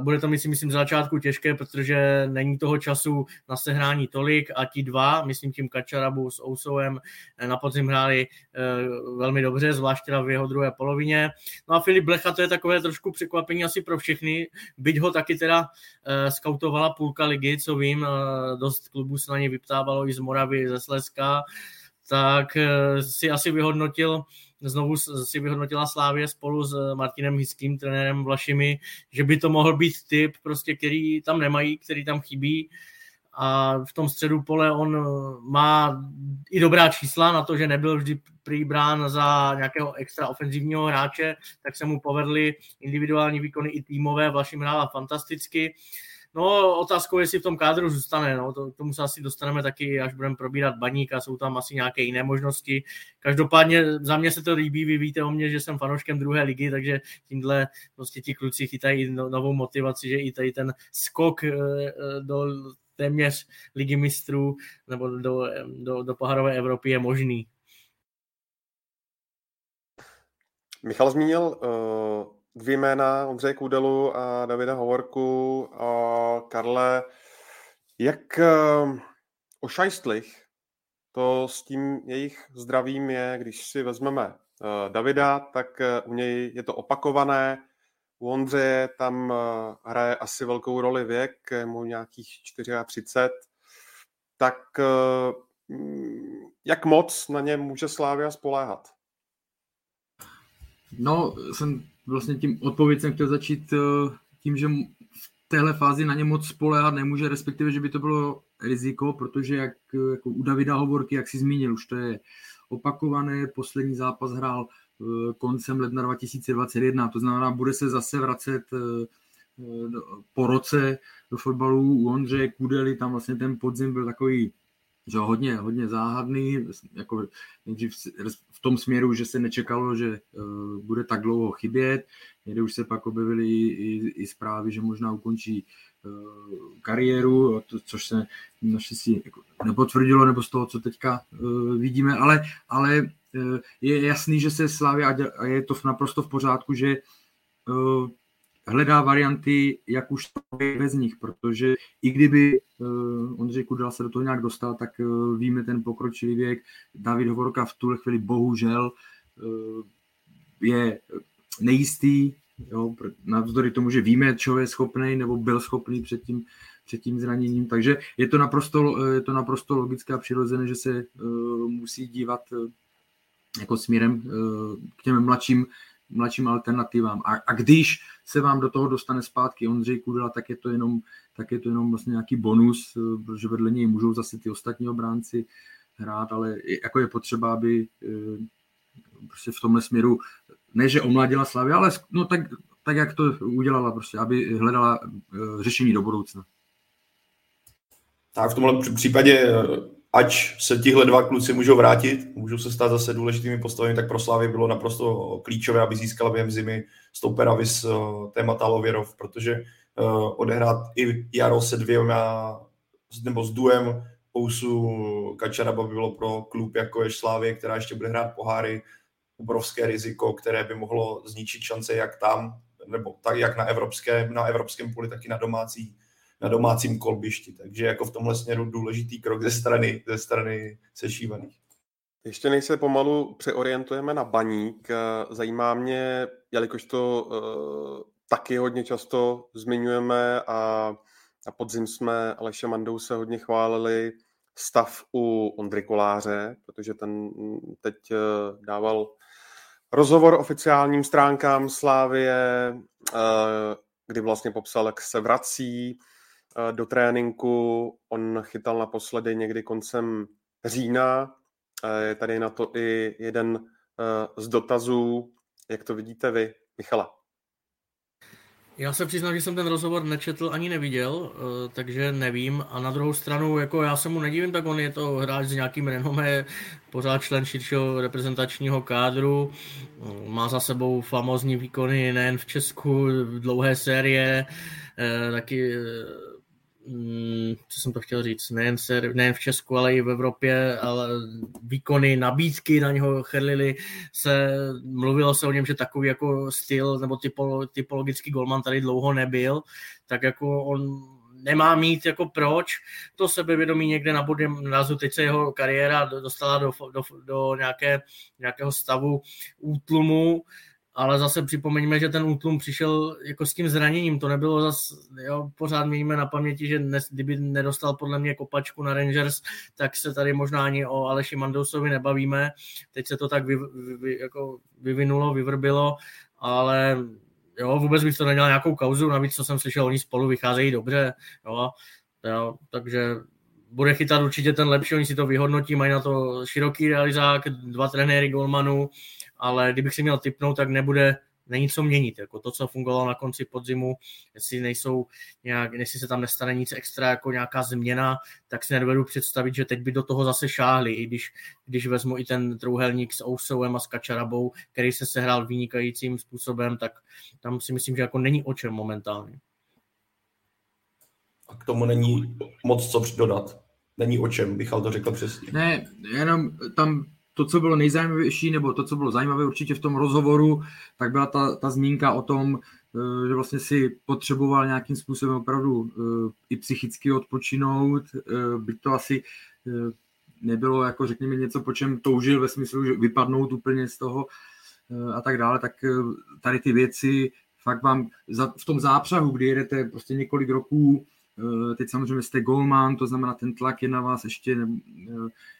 bude to, myslím, myslím, z začátku těžké, protože není toho času na sehrání tolik a ti dva, myslím tím Kačarabu s Ousouem, na podzim hráli uh, velmi dobře, zvlášť teda v jeho druhé polovině. No a Filip Blecha, to je takové trošku překvapení asi pro všechny, byť ho taky teda skautovala půlka ligy, co vím, dost klubů se na ně vyptávalo i z Moravy, ze Slezska, tak si asi vyhodnotil znovu si vyhodnotila Slávě spolu s Martinem Hiským, trenérem Vlašimi, že by to mohl být typ, prostě, který tam nemají, který tam chybí a v tom středu pole on má i dobrá čísla na to, že nebyl vždy přibrán za nějakého extra ofenzivního hráče, tak se mu povedly individuální výkony i týmové, Vlašim hrála fantasticky. No, otázkou je, jestli v tom kádru zůstane. No, to, tomu se asi dostaneme taky, až budeme probírat baník a jsou tam asi nějaké jiné možnosti. Každopádně za mě se to líbí, vy víte o mě, že jsem fanouškem druhé ligy, takže tímhle prostě ti kluci chytají no, novou motivaci, že i tady ten skok eh, eh, do téměř ligy mistrů nebo do, do, do poharové Evropy je možný. Michal zmínil uh dvě jména, Ondřej Kudelu a Davida Hovorku. A Karle, Jak ošajstlich to s tím jejich zdravím je, když si vezmeme Davida, tak u něj je to opakované, u Ondřeje tam hraje asi velkou roli věk, mu nějakých 34, tak jak moc na ně může Slávia spoléhat? No, jsem vlastně tím odpověď jsem chtěl začít eh, tím, že v téhle fázi na ně moc spoléhat nemůže, respektive, že by to bylo riziko, protože jak jako u Davida Hovorky, jak si zmínil, už to je opakované, poslední zápas hrál eh, koncem ledna 2021, to znamená, bude se zase vracet eh, po roce do fotbalu u Ondřeje Kudely, tam vlastně ten podzim byl takový že hodně, hodně záhadný, jako nejdřív v tom směru, že se nečekalo, že uh, bude tak dlouho chybět, někde už se pak objevily i, i zprávy, že možná ukončí uh, kariéru, to, což se naštěstí jako nepotvrdilo, nebo z toho, co teďka uh, vidíme, ale, ale je jasný, že se Slávia a je to naprosto v pořádku, že hledá varianty, jak už bez nich, protože i kdyby uh, Ondřej Kudela se do toho nějak dostal, tak uh, víme ten pokročilý věk. David Hovorka v tuhle chvíli bohužel uh, je nejistý, jo, navzdory tomu, že víme, čeho je schopný nebo byl schopný před tím, před tím zraněním. Takže je to naprosto, je to naprosto logické a přirozené, že se uh, musí dívat uh, jako směrem uh, k těm mladším mladším alternativám. A, a když se vám do toho dostane zpátky Ondřej Kudela, tak je to jenom, tak je to jenom vlastně nějaký bonus, eh, protože vedle něj můžou zase ty ostatní obránci hrát, ale jako je potřeba, aby eh, prostě v tomhle směru ne, že omladila Slavy, ale no tak, tak, jak to udělala, prostě, aby hledala eh, řešení do budoucna. Tak v tomhle případě ať se tihle dva kluci můžou vrátit, můžou se stát zase důležitými postavami, tak pro Slávy bylo naprosto klíčové, aby získala během zimy stoupera vys uh, témata Lověrov, protože uh, odehrát i jaro se dvěma nebo s duem Ousu Kačaraba by bylo pro klub jako je Slávě, která ještě bude hrát poháry, obrovské riziko, které by mohlo zničit šance jak tam, nebo tak jak na evropském, na evropském poli, tak i na domácí na domácím kolbišti. Takže jako v tomhle směru důležitý krok ze strany, ze strany sešívaných. Ještě než se pomalu přeorientujeme na baník, zajímá mě, jelikož to uh, taky hodně často zmiňujeme a na podzim jsme Aleše Mandou se hodně chválili stav u Ondry Koláře, protože ten teď uh, dával rozhovor oficiálním stránkám Slávie, kdy vlastně popsal, jak se vrací, Eh, do tréninku. On chytal naposledy někdy koncem října. Je tady na to i jeden eh, z dotazů. Jak to vidíte vy, Michala? Já se přiznám, že jsem ten rozhovor nečetl ani neviděl, eh, takže nevím. A na druhou stranu, jako já se mu nedivím, tak on je to hráč s nějakým renomé, pořád člen širšího reprezentačního kádru, má za sebou famózní výkony nejen v Česku, dlouhé série, taky co jsem to chtěl říct, nejen, se, nejen v Česku, ale i v Evropě, ale výkony, nabídky na něho chrlili se, mluvilo se o něm, že takový jako styl nebo typolo, typologický golman tady dlouho nebyl, tak jako on nemá mít jako proč to sebevědomí někde na bodem názvu. Teď se jeho kariéra dostala do, do, do nějaké, nějakého stavu útlumu, ale zase připomeňme, že ten útlum přišel jako s tím zraněním, to nebylo zase, jo, pořád mějme na paměti, že ne, kdyby nedostal podle mě kopačku na Rangers, tak se tady možná ani o Aleši Mandousovi nebavíme, teď se to tak vy, vy, jako vyvinulo, vyvrbilo, ale jo, vůbec bych to nedělal nějakou kauzu, navíc co jsem slyšel, oni spolu vycházejí dobře, jo, jo takže bude chytat určitě ten lepší, oni si to vyhodnotí, mají na to široký realizák, dva trenéry golmanů, ale kdybych si měl typnout, tak nebude není co měnit. Jako to, co fungovalo na konci podzimu, jestli nejsou nějak, jestli se tam nestane nic extra, jako nějaká změna, tak si nedovedu představit, že teď by do toho zase šáhli, i když, když vezmu i ten trouhelník s Ousouem a s Kačarabou, který se sehrál vynikajícím způsobem, tak tam si myslím, že jako není o čem momentálně. A k tomu není moc co dodat. Není o čem, Michal to řekl přesně. Ne, jenom tam to, co bylo nejzajímavější, nebo to, co bylo zajímavé určitě v tom rozhovoru, tak byla ta, ta zmínka o tom, že vlastně si potřeboval nějakým způsobem opravdu i psychicky odpočinout, byť to asi nebylo jako řekněme něco, po čem toužil ve smyslu, že vypadnout úplně z toho a tak dále, tak tady ty věci fakt vám v tom zápřahu, kdy jedete prostě několik roků, teď samozřejmě jste golman, to znamená ten tlak je na vás ještě,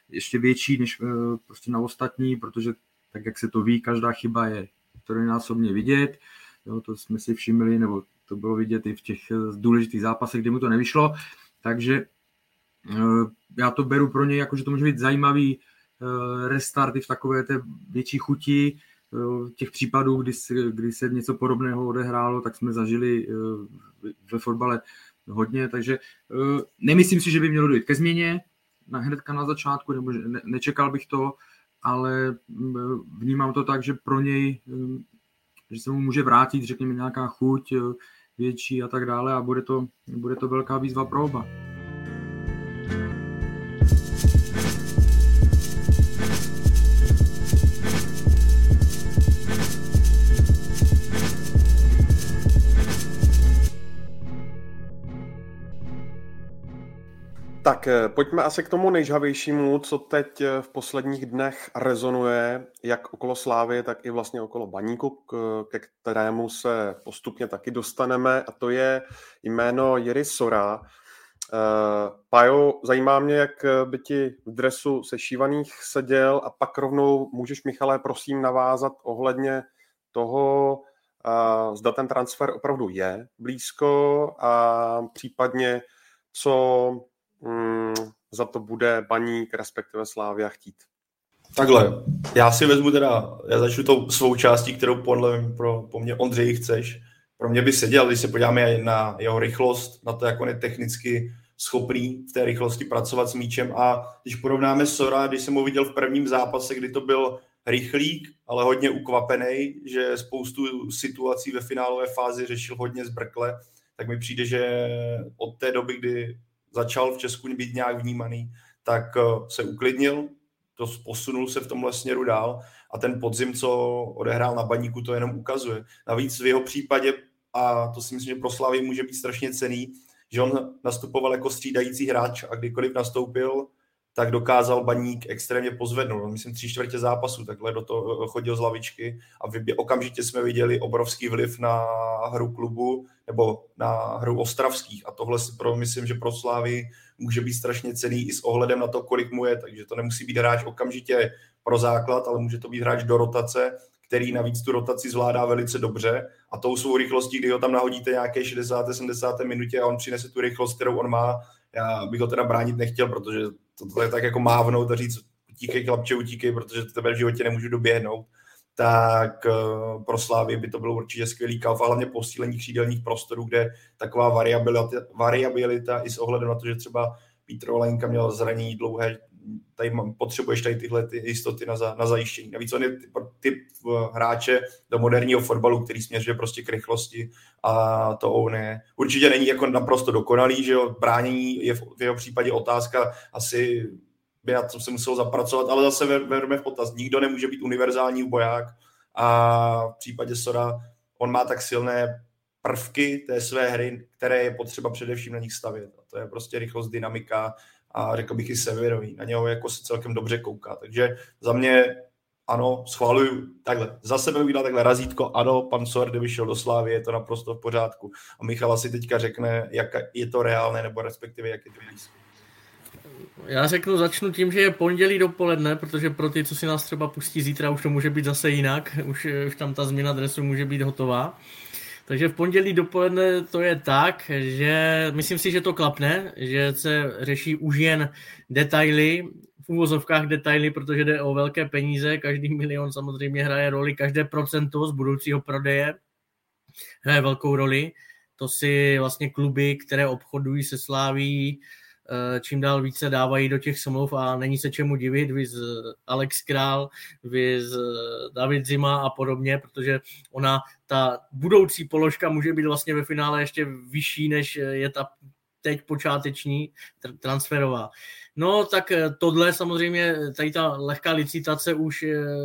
ještě větší než prostě na ostatní, protože tak, jak se to ví, každá chyba je trojnásobně vidět, jo, to jsme si všimli, nebo to bylo vidět i v těch důležitých zápasech, kdy mu to nevyšlo, takže já to beru pro něj jako, že to může být zajímavý restarty v takové té větší chuti, těch případů, kdy kdy se něco podobného odehrálo, tak jsme zažili ve fotbale hodně, takže nemyslím si, že by mělo dojít ke změně na hnedka na začátku, nebo ne, nečekal bych to, ale vnímám to tak, že pro něj, že se mu může vrátit, řekněme, nějaká chuť větší a tak dále a bude to, bude to velká výzva pro oba. Tak eh, pojďme asi k tomu nejžavějšímu, co teď eh, v posledních dnech rezonuje, jak okolo Slávy, tak i vlastně okolo Baníku, ke kterému se postupně taky dostaneme, a to je jméno Jiry Sora. Eh, Pajo, zajímá mě, jak by ti v dresu sešívaných seděl a pak rovnou můžeš, Michale, prosím navázat ohledně toho, zda ten transfer opravdu je blízko a případně co za to bude baník, respektive Slávia chtít. Takhle, já si vezmu teda, já začnu tou svou částí, kterou podle mě, pro, po mně Ondřej chceš. Pro mě by seděl, když se podíváme na jeho rychlost, na to, jak on je technicky schopný v té rychlosti pracovat s míčem a když porovnáme Sora, když jsem ho viděl v prvním zápase, kdy to byl rychlík, ale hodně ukvapený, že spoustu situací ve finálové fázi řešil hodně zbrkle, tak mi přijde, že od té doby, kdy začal v Česku být nějak vnímaný, tak eh, se uklidnil, to posunul se v tomhle směru dál a ten podzim, co odehrál na baníku, to jenom ukazuje. Navíc v jeho případě, a to si myslím, že pro Slavy může být strašně cený, že on nastupoval jako střídající hráč a kdykoliv nastoupil, tak dokázal baník extrémně pozvednout. Myslím tři čtvrtě zápasu, takhle do toho chodil z lavičky a vybě, okamžitě jsme viděli obrovský vliv na hru klubu nebo na hru ostravských a tohle si pro, myslím, že pro Slávy může být strašně cený i s ohledem na to, kolik mu je, takže to nemusí být hráč okamžitě pro základ, ale může to být hráč do rotace, který navíc tu rotaci zvládá velice dobře a tou svou rychlostí, kdy ho tam nahodíte nějaké 60. 70. minutě a on přinese tu rychlost, kterou on má, já bych ho teda bránit nechtěl, protože to, to je tak jako mávnout a říct utíkej chlapče, utíkej, protože tebe v životě nemůžu doběhnout, tak uh, pro Slávy by to bylo určitě skvělý kauf, a hlavně posílení křídelních prostorů, kde taková variabilita, variabilita i s ohledem na to, že třeba Petr Olenka měl zranění dlouhé, tady potřebuješ tady tyhle ty jistoty na, za, na zajištění. Navíc on je typ, typ hráče do moderního fotbalu, který směřuje prostě k rychlosti a to on je. Určitě není jako naprosto dokonalý, že jo, bránění je v, v jeho případě otázka asi by na to se musel zapracovat, ale zase verme v potaz. Nikdo nemůže být univerzální boják a v případě Sora on má tak silné prvky té své hry, které je potřeba především na nich stavět. A to je prostě rychlost, dynamika a řekl bych i severový. Na něho jako se celkem dobře kouká. Takže za mě ano, schváluju, takhle, za sebe bych takhle razítko, ano, pan Sor, kdyby šel do Slávy, je to naprosto v pořádku. A Michal si teďka řekne, jak je to reálné, nebo respektive, jak je to blízko. Já řeknu, začnu tím, že je pondělí dopoledne, protože pro ty, co si nás třeba pustí zítra, už to může být zase jinak, už, už tam ta změna dresu může být hotová. Takže v pondělí dopoledne to je tak, že myslím si, že to klapne, že se řeší už jen detaily, v úvozovkách detaily, protože jde o velké peníze, každý milion samozřejmě hraje roli, každé procento z budoucího prodeje hraje velkou roli. To si vlastně kluby, které obchodují se sláví, čím dál více dávají do těch smluv a není se čemu divit, vy z Alex Král, vy z David Zima a podobně, protože ona, ta budoucí položka může být vlastně ve finále ještě vyšší, než je ta teď počáteční transferová. No tak tohle samozřejmě, tady ta lehká licitace už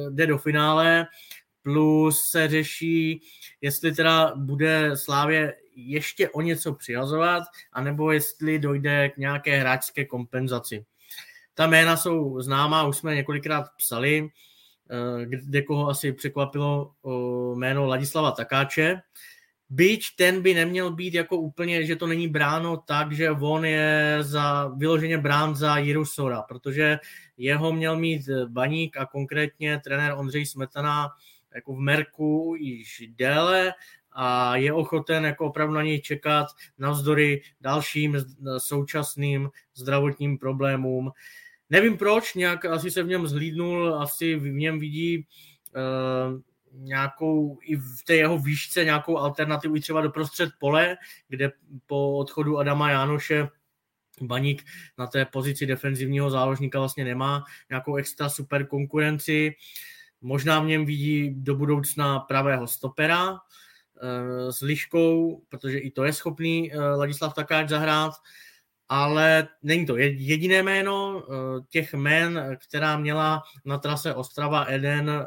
jde do finále, plus se řeší, jestli teda bude Slávě ještě o něco přihazovat, anebo jestli dojde k nějaké hráčské kompenzaci. Ta jména jsou známá, už jsme několikrát psali, eh, kde koho asi překvapilo jméno Ladislava Takáče. Byť ten by neměl být jako úplně, že to není bráno tak, že on je za, vyloženě brán za Jiru Sora, protože jeho měl mít Baník a konkrétně trenér Ondřej Smetana jako v Merku již déle a je ochoten jako opravdu na něj čekat navzdory dalším současným zdravotním problémům. Nevím proč, nějak asi se v něm zhlídnul, asi v něm vidí uh, nějakou, i v té jeho výšce nějakou alternativu i třeba doprostřed pole, kde po odchodu Adama Jánoše Baník na té pozici defenzivního záložníka vlastně nemá nějakou extra super konkurenci. Možná v něm vidí do budoucna pravého stopera, Eh, s Liškou, protože i to je schopný eh, Ladislav Takáč zahrát, ale není to jediné jméno. Eh, těch jmén, která měla na trase Ostrava Eden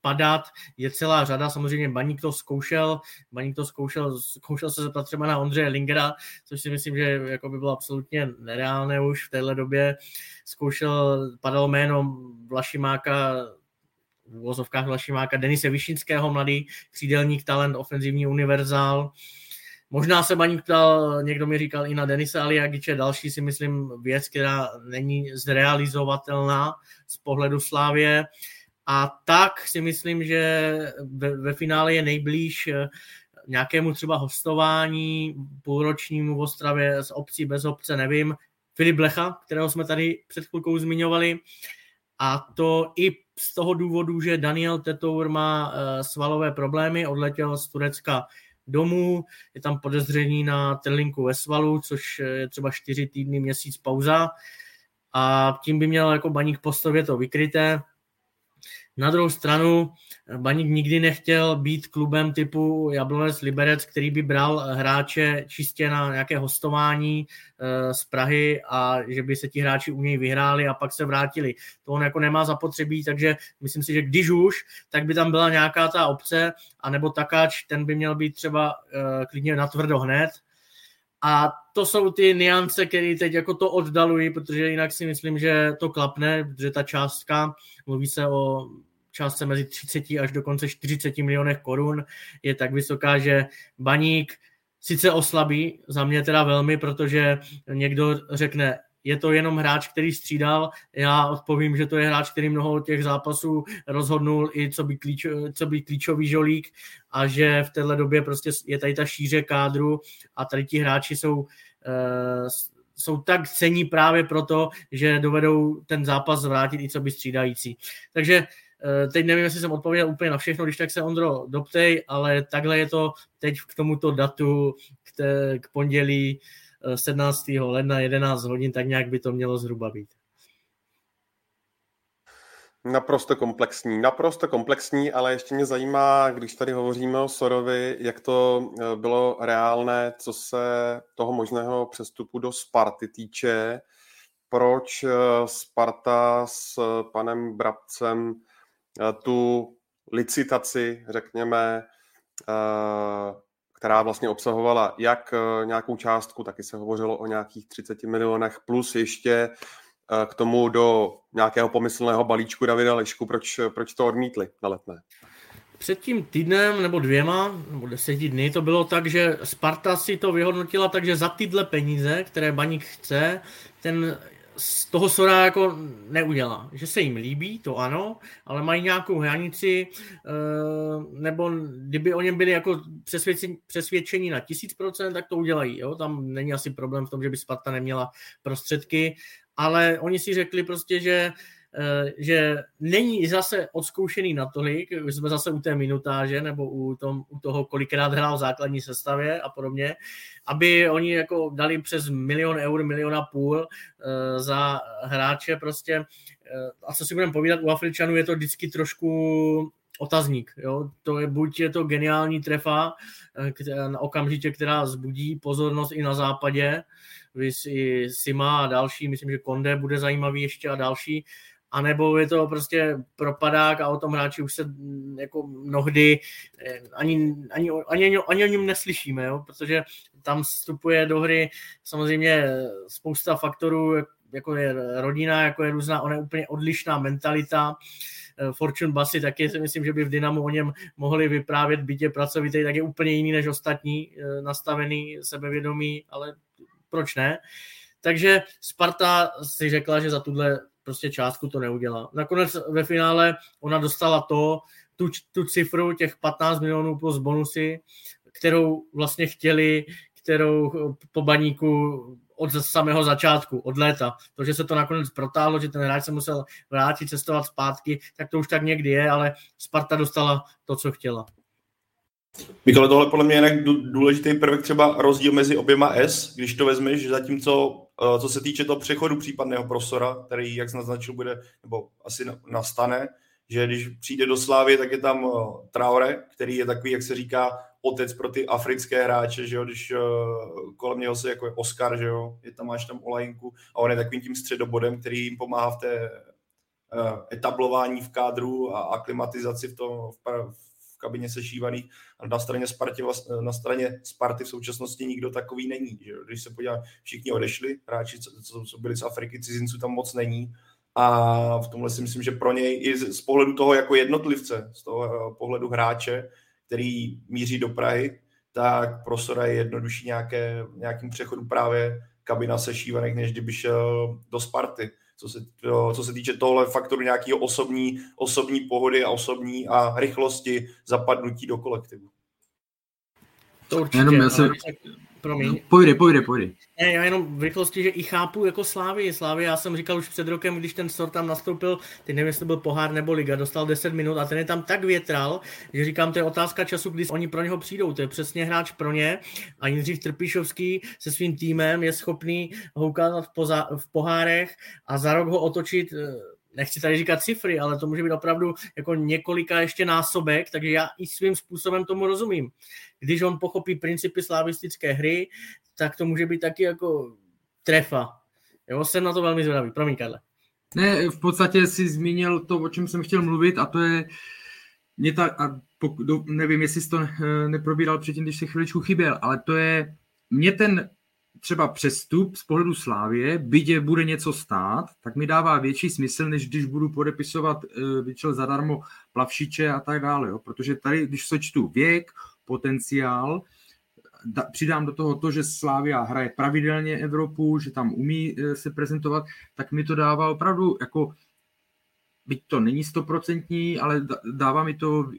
padat, je celá řada. Samozřejmě Baník to zkoušel, Baník to zkoušel, zkoušel se zeptat třeba na Ondřeje Lingera, což si myslím, že jako by bylo absolutně nereálné už v téhle době. Zkoušel, padalo jméno Vlašimáka v vozovkách Vlašimáka, Denise Višinského, mladý křídelník, talent, ofenzivní univerzál. Možná se Baník ptal, někdo mi říkal i na Denise Aliagiče, další si myslím věc, která není zrealizovatelná z pohledu Slávě. A tak si myslím, že ve, ve finále je nejblíž eh, nějakému třeba hostování půlročnímu v Ostravě z obcí bez obce, nevím. Filip Lecha, kterého jsme tady před chvilkou zmiňovali. A to i z toho důvodu, že Daniel Tetour má eh, svalové problémy, odletěl z Turecka domů, je tam podezření na trlinku ve svalu, což je třeba čtyři týdny, měsíc pauza a tím by měl jako baník postově to vykryté. Na druhou stranu Baník nikdy nechtěl být klubem typu Jablonec Liberec, který by bral hráče čistě na nějaké hostování eh, z Prahy a že by se ti hráči u něj vyhráli a pak se vrátili. To on jako nemá zapotřebí, takže myslím si, že když už, tak by tam byla nějaká ta obce, anebo takáč, ten by měl být třeba eh, klidně natvrdo hned, a to jsou ty niance, které teď jako to oddalují, protože jinak si myslím, že to klapne, protože ta částka, mluví se o částce mezi 30 až dokonce 40 milionech korun je tak vysoká, že baník sice oslabí, za mě teda velmi, protože někdo řekne, je to jenom hráč, který střídal. Já odpovím, že to je hráč, který mnoho těch zápasů rozhodnul i co by, klíč, co by klíčový žolík a že v téhle době prostě je tady ta šíře kádru a tady ti hráči jsou uh, jsou tak cení právě proto, že dovedou ten zápas zvrátit i co by střídající. Takže Eh, teď nevím, jestli jsem odpověděl úplně na všechno, když tak se Ondro doptej, ale takhle je to teď k tomuto datu, k, té, k pondělí 17. Eh, ledna 11 hodin, tak nějak by to mělo zhruba být. Naprosto komplexní, naprosto komplexní, ale ještě mě zajímá, když tady hovoříme o Sorovi, jak to eh, bylo reálné, co se toho možného přestupu do Sparty týče, proč Sparta s panem Brabcem Eh, tu licitaci, řekněme, eh, která vlastně obsahovala jak eh, nějakou částku, taky se hovořilo o nějakých 30 milionech, plus ještě k tomu do nějakého pomyslného balíčku Davida Lešku, proč, proč to odmítli na letné? Před tím týdnem nebo dvěma, nebo deseti dny to bylo tak, že Sparta si to vyhodnotila tak, že za tyhle peníze, které Baník chce, ten z toho Sora jako neudělá. Že se jim líbí, to ano, ale mají nějakou hranici, eh, nebo kdyby o něm byli jako přesvědčení, přesvědčení na tisíc procent, tak to udělají. Jo? Tam není asi problém v tom, že by Sparta neměla prostředky, ale oni si řekli prostě, že že není zase odzkoušený natolik, jsme zase u té minutáže nebo u, tom, u toho, kolikrát hrál v základní sestavě a podobně, aby oni jako dali přes milion eur, milion a půl eh, za hráče prostě. Eh, a co si budeme povídat, u Afričanů je to vždycky trošku otazník. Jo? To je buď je to geniální trefa, která, okamžitě, která zbudí pozornost i na západě, vys i Sima a další, myslím, že Konde bude zajímavý ještě a další, anebo je to prostě propadák a o tom hráči už se mm, jako mnohdy eh, ani, ani, ani, ani o něm neslyšíme, jo? protože tam vstupuje do hry samozřejmě spousta faktorů, jako je rodina, jako je různá, ona je úplně odlišná mentalita, eh, Fortune Basy taky si myslím, že by v Dynamu o něm mohli vyprávět, bytě pracovitý, tak je úplně jiný než ostatní, eh, nastavený, sebevědomý, ale proč ne? Takže Sparta si řekla, že za tuhle prostě částku to neudělá. Nakonec ve finále ona dostala to, tu, tu cifru těch 15 milionů plus bonusy, kterou vlastně chtěli, kterou po baníku od samého začátku, od léta. To, že se to nakonec protáhlo, že ten hráč se musel vrátit, cestovat zpátky, tak to už tak někdy je, ale Sparta dostala to, co chtěla. Mikole, tohle podle mě je důležitý prvek třeba rozdíl mezi oběma S, když to vezmeš, zatímco eh, co se týče toho přechodu případného profesora, který, jak jsi naznačil, bude, nebo asi nastane, že když přijde do Slávy, tak je tam eh, Traore, který je takový, jak se říká, otec pro ty africké hráče, že jo, když uh, kolem něho se jako je Oscar, že jo, je tam máš tam Olajinku a on je takovým tím středobodem, který jim pomáhá v té etablování v kádru a aklimatizaci v, tom, v kabině sešívaných. A na straně, Sparty, na straně Sparty v současnosti nikdo takový není. Že? Když se podívá, všichni odešli, hráči, co, co byli z Afriky, cizinců tam moc není. A v tomhle si myslím, že pro něj i z pohledu toho jako jednotlivce, z toho pohledu hráče, který míří do Prahy, tak pro Sora je jednodušší nějaké, nějakým přechodu právě kabina sešívaných, než kdyby šel do Sparty. Co se, to, co se týče tohle faktoru nějakého osobní, osobní pohody a osobní a rychlosti zapadnutí do kolektivu. To určitě. Jenom já se, Promiň. Pojde, pojde, pojde. Ne, já jenom v rychlosti, že i chápu jako Slávy. Slávy, já jsem říkal už před rokem, když ten Sor tam nastoupil, ty nevím, jestli byl pohár nebo liga, dostal 10 minut a ten je tam tak větral, že říkám, to je otázka času, kdy oni pro něho přijdou. To je přesně hráč pro ně a Jindřich Trpišovský se svým týmem je schopný ho ukázat v, poza- v pohárech a za rok ho otočit eh, nechci tady říkat cifry, ale to může být opravdu jako několika ještě násobek, takže já i svým způsobem tomu rozumím. Když on pochopí principy slavistické hry, tak to může být taky jako trefa. Jo, jsem na to velmi zvědavý. Promiň, Karle. Ne, v podstatě si zmínil to, o čem jsem chtěl mluvit a to je mě ta, a pokud, nevím, jestli jsi to neprobíral předtím, když se chviličku chyběl, ale to je, mě ten třeba přestup z pohledu Slávě, byť bude něco stát, tak mi dává větší smysl, než když budu podepisovat uh, vyčel zadarmo plavšiče a tak dále. Jo? Protože tady, když sečtu věk, potenciál, da, přidám do toho to, že Slávia hraje pravidelně Evropu, že tam umí uh, se prezentovat, tak mi to dává opravdu jako byť to není stoprocentní, ale dává mi to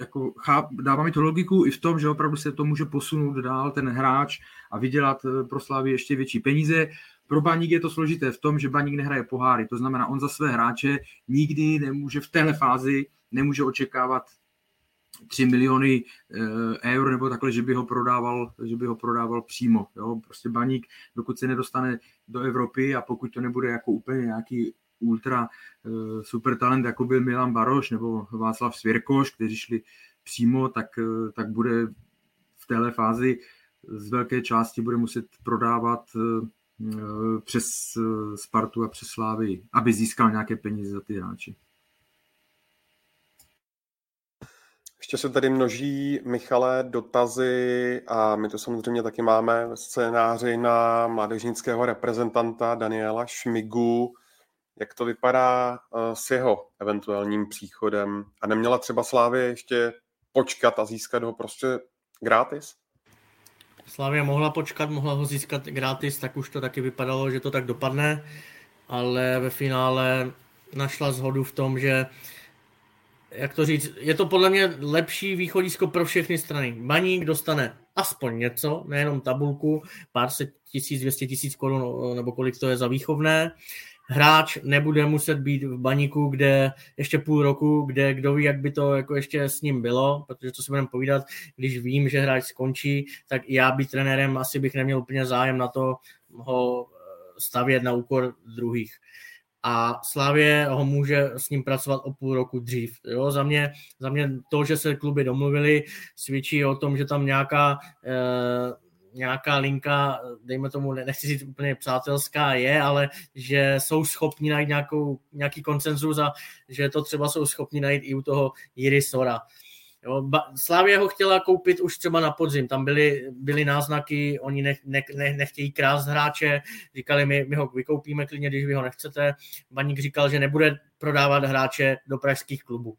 jako cháp, dává mi to logiku i v tom, že opravdu se to může posunout dál ten hráč a vydělat eh, pro Slávy ještě větší peníze. Pro Baník je to složité v tom, že Baník nehraje poháry, to znamená, on za své hráče nikdy nemůže v téhle fázi nemůže očekávat 3 miliony eh, eur nebo takhle, že by ho prodával, že by ho prodával přímo. Jo? Prostě Baník, dokud se nedostane do Evropy a pokud to nebude jako úplně nějaký ultra uh, super talent, jako byl Milan Baroš nebo Václav Svěrkoš, kteří šli přímo, tak, uh, tak bude v téhle fázi z velké části bude muset prodávat uh, přes Spartu a přes Slávy, aby získal nějaké peníze za ty hráči. Ještě se tady množí, Michale, dotazy a my to samozřejmě taky máme ve scénáři na mládežnického reprezentanta Daniela Šmigu. Jak to vypadá eh, s jeho eventuálním příchodem? A neměla třeba Slávě ještě počkat a získat ho prostě gratis? Slávě mohla počkat, mohla ho získat gratis, tak už to taky vypadalo, že to tak dopadne, ale ve finále našla zhodu v tom, že jak to říct, je to podle mě lepší východisko pro všechny strany. Baník dostane aspoň něco, nejenom tabulku, pár set tisíc, dvěstě tisíc korun, nebo kolik to je za výchovné hráč nebude muset být v baníku, kde ještě půl roku, kde kdo ví, jak by to jako ještě s ním bylo, protože to si budeme povídat, když vím, že hráč skončí, tak já být trenérem asi bych neměl úplně zájem na to ho eh, stavět na úkor druhých. a Slávě ho může s ním pracovat o půl roku dřív. Jo? Za, mě, za mě to, že se kluby domluvili, svědčí o tom, že tam nějaká eh, nějaká linka, dejme tomu, nechci říct úplně přátelská je, ale že jsou schopni najít nějakou, nějaký konsenzus a že to třeba jsou schopni najít i u toho Jiry Sora. Slávě ho chtěla koupit už třeba na podzim, tam byly, byly náznaky, oni ne, ne, ne, nechtějí krást hráče, říkali, my, my ho vykoupíme klidně, když vy ho nechcete. Baník říkal, že nebude prodávat hráče do pražských klubů.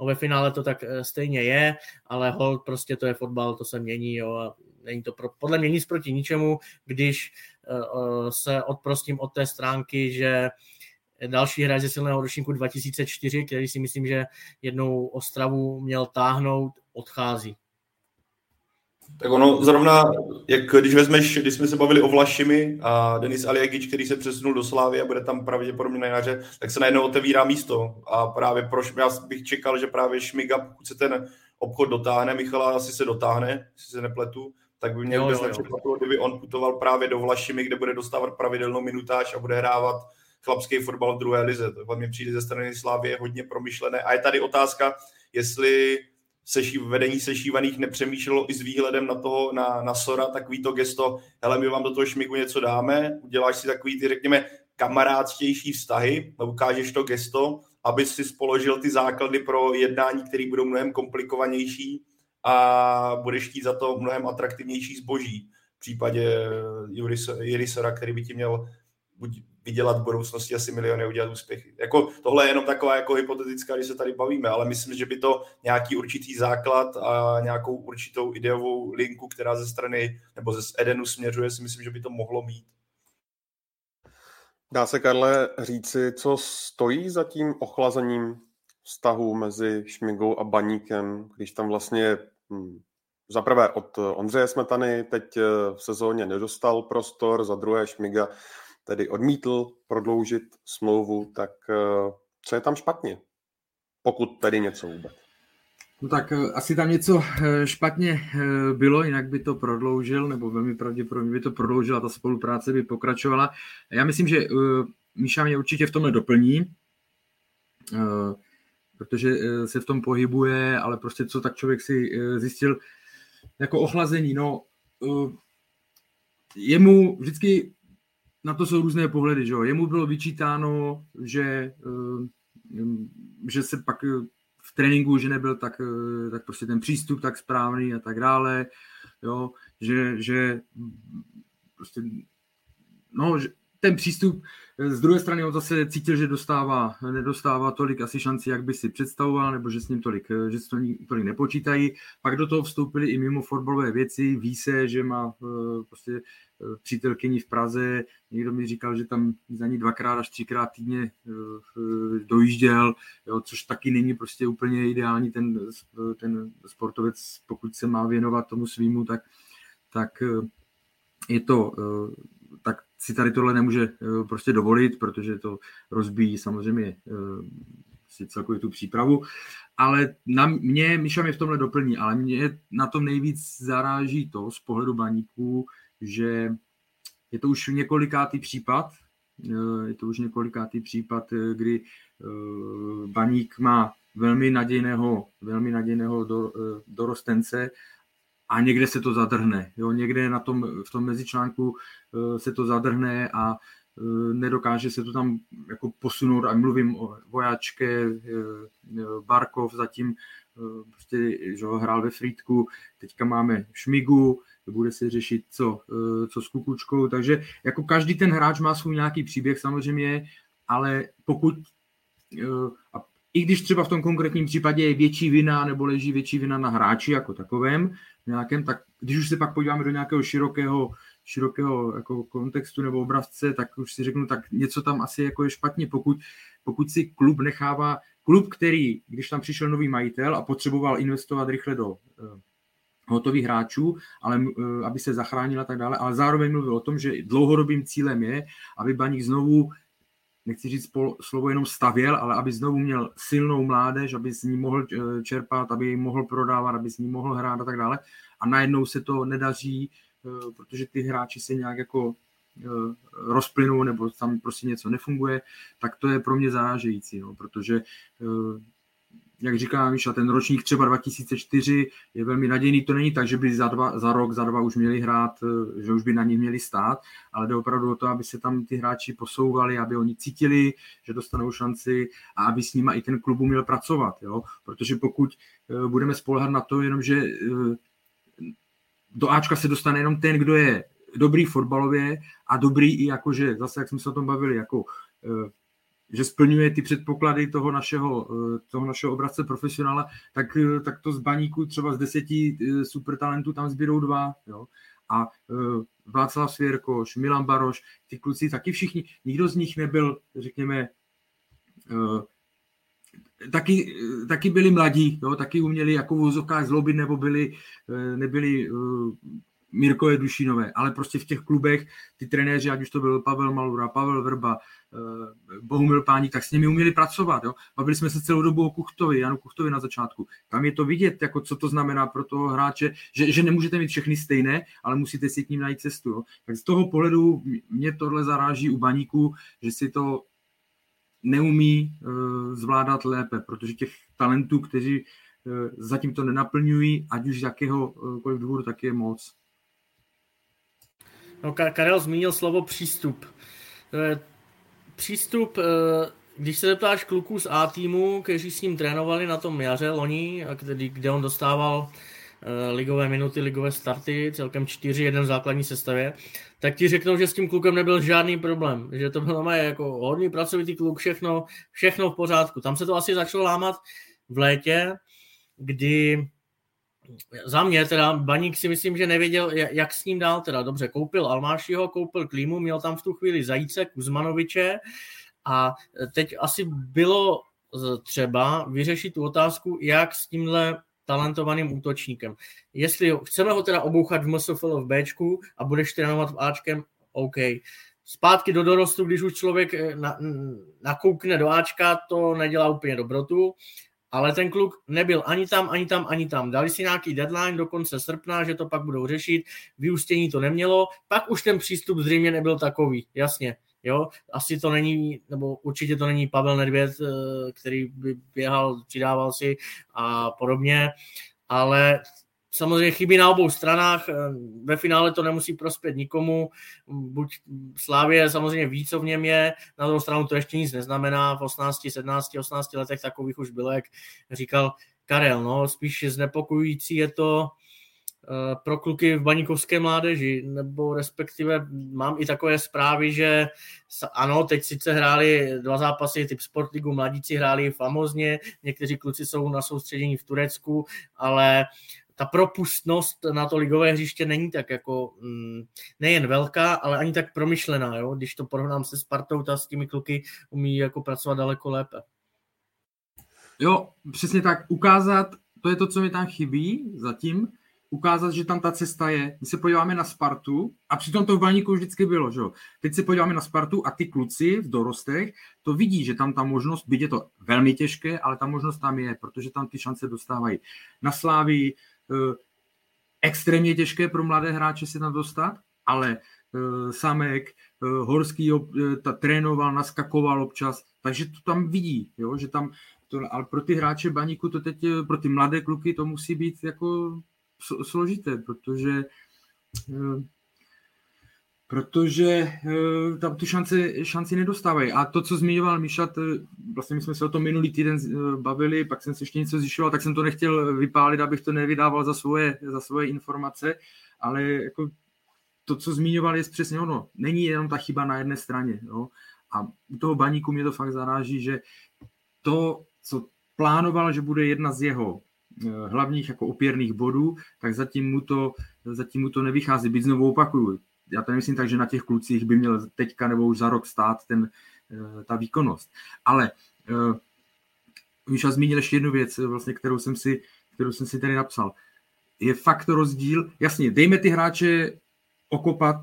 No ve finále to tak eh, stejně je, ale hold, prostě to je fotbal, to se mění jo, a není to pro, podle mě nic proti ničemu, když uh, se odprostím od té stránky, že další hráč ze silného ročníku 2004, který si myslím, že jednou Ostravu měl táhnout, odchází. Tak ono zrovna, jak když vezmeš, když jsme se bavili o Vlašimi a Denis Aliagič, který se přesunul do Slávy a bude tam pravděpodobně na jaře, tak se najednou otevírá místo. A právě proč já bych čekal, že právě Šmiga, pokud se ten obchod dotáhne, Michala asi se dotáhne, jestli se nepletu, tak by mě vůbec nepřekvapilo, kdyby on putoval právě do Vlašimi, kde bude dostávat pravidelnou minutáž a bude hrávat chlapský fotbal v druhé lize. To mi přijde ze strany Slávy hodně promyšlené. A je tady otázka, jestli seší, vedení sešívaných nepřemýšlelo i s výhledem na toho, na, na Sora, takový to gesto, hele, my vám do toho šmigu něco dáme, uděláš si takový ty, řekněme, kamarádštější vztahy, ukážeš to gesto, aby si spoložil ty základy pro jednání, které budou mnohem komplikovanější a budeš chtít za to mnohem atraktivnější zboží. V případě Jirisora, který by ti měl buď vydělat v budoucnosti asi miliony udělat úspěchy. Jako, tohle je jenom taková jako hypotetická, když se tady bavíme, ale myslím, že by to nějaký určitý základ a nějakou určitou ideovou linku, která ze strany nebo ze Edenu směřuje, si myslím, že by to mohlo mít. Dá se, Karle, říci, co stojí za tím ochlazením vztahu mezi Šmigou a Baníkem, když tam vlastně hm, za prvé od Ondřeje Smetany teď v sezóně nedostal prostor, za druhé Šmiga tedy odmítl prodloužit smlouvu, tak eh, co je tam špatně? Pokud tedy něco vůbec. No tak eh, asi tam něco eh, špatně bylo, jinak by to prodloužil, nebo velmi pravděpodobně by to prodloužila, ta spolupráce by pokračovala. Já myslím, že Míša mě určitě v tomhle doplní, protože se v tom pohybuje, ale prostě co tak člověk si zjistil jako ochlazení, no jemu vždycky na to jsou různé pohledy, že jo. Jemu bylo vyčítáno, že, eh, že se pak eh, v tréninku, že nebyl tak, eh, tak prostě ten přístup tak správný a tak dále, jo, že, že prostě, no, že ten přístup, z druhé strany on zase cítil, že dostává, nedostává tolik asi šanci, jak by si představoval, nebo že s ním tolik, že s ním tolik nepočítají. Pak do toho vstoupily i mimo fotbalové věci, ví se, že má prostě přítelkyni v Praze, někdo mi říkal, že tam za ní dvakrát až třikrát týdně eh, dojížděl, jo, což taky není prostě úplně ideální ten, ten sportovec, pokud se má věnovat tomu svýmu, tak, tak eh, je to, eh, tak si tady tohle nemůže prostě dovolit, protože to rozbíjí samozřejmě si celkově tu přípravu, ale na mě, Miša mě v tomhle doplní, ale mě na tom nejvíc zaráží to z pohledu baníků, že je to už několikátý případ, eh, je to už několikátý případ, eh, kdy eh, baník má velmi nadějného, velmi nadějného do, dorostence a někde se to zadrhne. Jo, někde na tom, v tom mezičlánku se to zadrhne a nedokáže se to tam jako posunout. A mluvím o vojáčke, Barkov zatím prostě, že hrál ve Frýdku, teďka máme Šmigu, bude se řešit, co, eh, co s Kukučkou, takže jako každý ten hráč má svůj nějaký příběh samozřejmě, ale pokud eh, a i když třeba v tom konkrétním případě je větší vina nebo leží větší vina na hráči jako takovém, nějakém, tak když už se pak podíváme do nějakého širokého, širokého jako kontextu nebo obrazce, tak už si řeknu, tak něco tam asi jako je špatně, pokud, pokud si klub nechává, klub, který, když tam přišel nový majitel a potřeboval investovat rychle do eh, hotových hráčů, ale eh, aby se zachránil a tak dále, ale zároveň mluvil o tom, že dlouhodobým cílem je, aby Baník znovu nechci říct slovo jenom stavěl, ale aby znovu měl silnou mládež, aby s ní mohl eh, čerpat, aby ji mohl prodávat, aby s ní mohl hrát a tak dále. A najednou se to nedaří, eh, protože ty hráči se nějak jako rozplynou nebo tam prostě něco nefunguje, tak to je pro mě zarážející, no, protože jak říká Míša, ten ročník třeba 2004 je velmi nadějný. To není tak, že by za, dva, za rok, za dva už měli hrát, že už by na nich měli stát, ale jde opravdu o to, aby se tam ty hráči posouvali, aby oni cítili, že dostanou šanci a aby s nimi i ten klub uměl pracovat. Jo? Protože pokud budeme spolehat na to, jenom že do Ačka se dostane jenom ten, kdo je dobrý fotbalově a dobrý i jakože, zase jak jsme se o tom bavili, jako eh, že splňuje ty předpoklady toho našeho, eh, toho našeho obrazce profesionála, tak, eh, tak to z baníku třeba z deseti supertalentů tam zbydou dva. Jo? A Václav Svěrkoš, Milan Baroš, ty kluci taky všichni, nikdo z nich nebyl, řekněme, taky, taky byli mladí, jo, taky uměli jako v úzovkách zlobit, nebo byli, eh, nebyli Mirkové Dušinové, ale prostě v těch klubech ty trenéři, ať už to byl Pavel Malura, Pavel Vrba, Bohumil Páník, tak s nimi uměli pracovat. Jo. Bavili jsme se celou dobu o Kuchtovi, Janu Kuchtovi na začátku. Tam je to vidět, jako co to znamená pro toho hráče, že, že nemůžete mít všechny stejné, ale musíte si k ním najít cestu. Jo. Tak z toho pohledu mě tohle zaráží u baníku, že si to neumí uh, zvládat lépe, protože těch talentů, kteří uh, zatím to nenaplňují, ať už z jakéhokoliv důvodu, tak je moc. No, Karel zmínil slovo přístup. Přístup, když se zeptáš kluků z A týmu, kteří s ním trénovali na tom jaře loni, kde on dostával Eh, ligové minuty, ligové starty, celkem čtyři, jeden v základní sestavě, tak ti řeknou, že s tím klukem nebyl žádný problém, že to byl jako hodný pracovitý kluk, všechno, všechno v pořádku. Tam se to asi začalo lámat v létě, kdy za mě teda Baník si myslím, že nevěděl, jak s ním dál teda. Dobře, koupil Almášiho, koupil Klímu, měl tam v tu chvíli Zajíce, Kuzmanoviče a teď asi bylo třeba vyřešit tu otázku, jak s tímhle talentovaným útočníkem. Jestli chceme ho teda obouchat v MSFL v Bčku a budeš trénovat v Ačkem, OK. Zpátky do dorostu, když už člověk eh, na, nakoukne do Ačka, to nedělá úplně dobrotu, ale ten kluk nebyl ani tam, ani tam, ani tam. Dali si nějaký deadline do konce srpna, že to pak budou řešit, vyústění to nemělo, pak už ten přístup zřejmě nebyl takový, jasně. Jo, asi to není, nebo určitě to není Pavel Nedvěd, eh, který by běhal, přidával si a podobně, ale samozřejmě chybí na obou stranách. Eh, ve finále to nemusí prospět nikomu. Buď Slávě samozřejmě ví, co v něm je, na druhou stranu to ještě nic neznamená. V 18, 17, 18 letech takových už bylo, jak říkal Karel. No, spíš znepokojující je to, Eh, pro kluky v baníkovské mládeži, nebo respektive mám i takové zprávy, že ano, teď sice hráli dva zápasy typ Sportligu, mladíci hráli famozně, někteří kluci jsou na soustředění v Turecku, ale ta propustnost na to ligové hřiště není tak jako mm, nejen velká, ale ani tak promyšlená. Jo? Když to porovnám se Spartou, ta s těmi kluky umí jako pracovat daleko lépe. Jo, přesně tak. Ukázat, to je to, co mi tam chybí zatím, ukázat, že tam ta cesta je. My se podíváme na Spartu a přitom to v Baníku vždycky bylo, že jo. Teď se podíváme na Spartu a ty kluci v dorostech to vidí, že tam ta možnost, byť je to velmi těžké, ale ta možnost tam je, protože tam ty šance dostávají. Na Slávii extrémně těžké pro mladé hráče se tam dostat, ale eh, Samek, eh, Horský ta trénoval, naskakoval občas, takže to tam vidí, jo, že tam to, ale pro ty hráče baníku to teď, pro ty mladé kluky to musí být jako složité, protože eh, protože eh, tam tu šanci, šanci nedostávají. A to, co zmiňoval Mišat, vlastně my jsme se o tom minulý týden eh, bavili, pak jsem si ještě něco zjišťoval, tak jsem to nechtěl vypálit, abych to nevydával za svoje, za svoje informace, ale jako to, co zmiňoval, je přesně ono. Není jenom ta chyba na jedné straně. Jo? A u toho baníku mě to fakt zaráží, že to, co plánoval, že bude jedna z jeho Eh, hlavních jako opěrných bodů, tak zatím mu to, zatím mu to nevychází. Byť znovu opakuju, já to nemyslím tak, že na těch klucích by měl teďka nebo už za rok stát ten, eh, ta výkonnost. Ale uh, Míša zmínil ještě jednu věc, vlastně, kterou jsem si, kterou jsem si tady napsal. Je fakt rozdíl, jasně, dejme ty hráče okopat,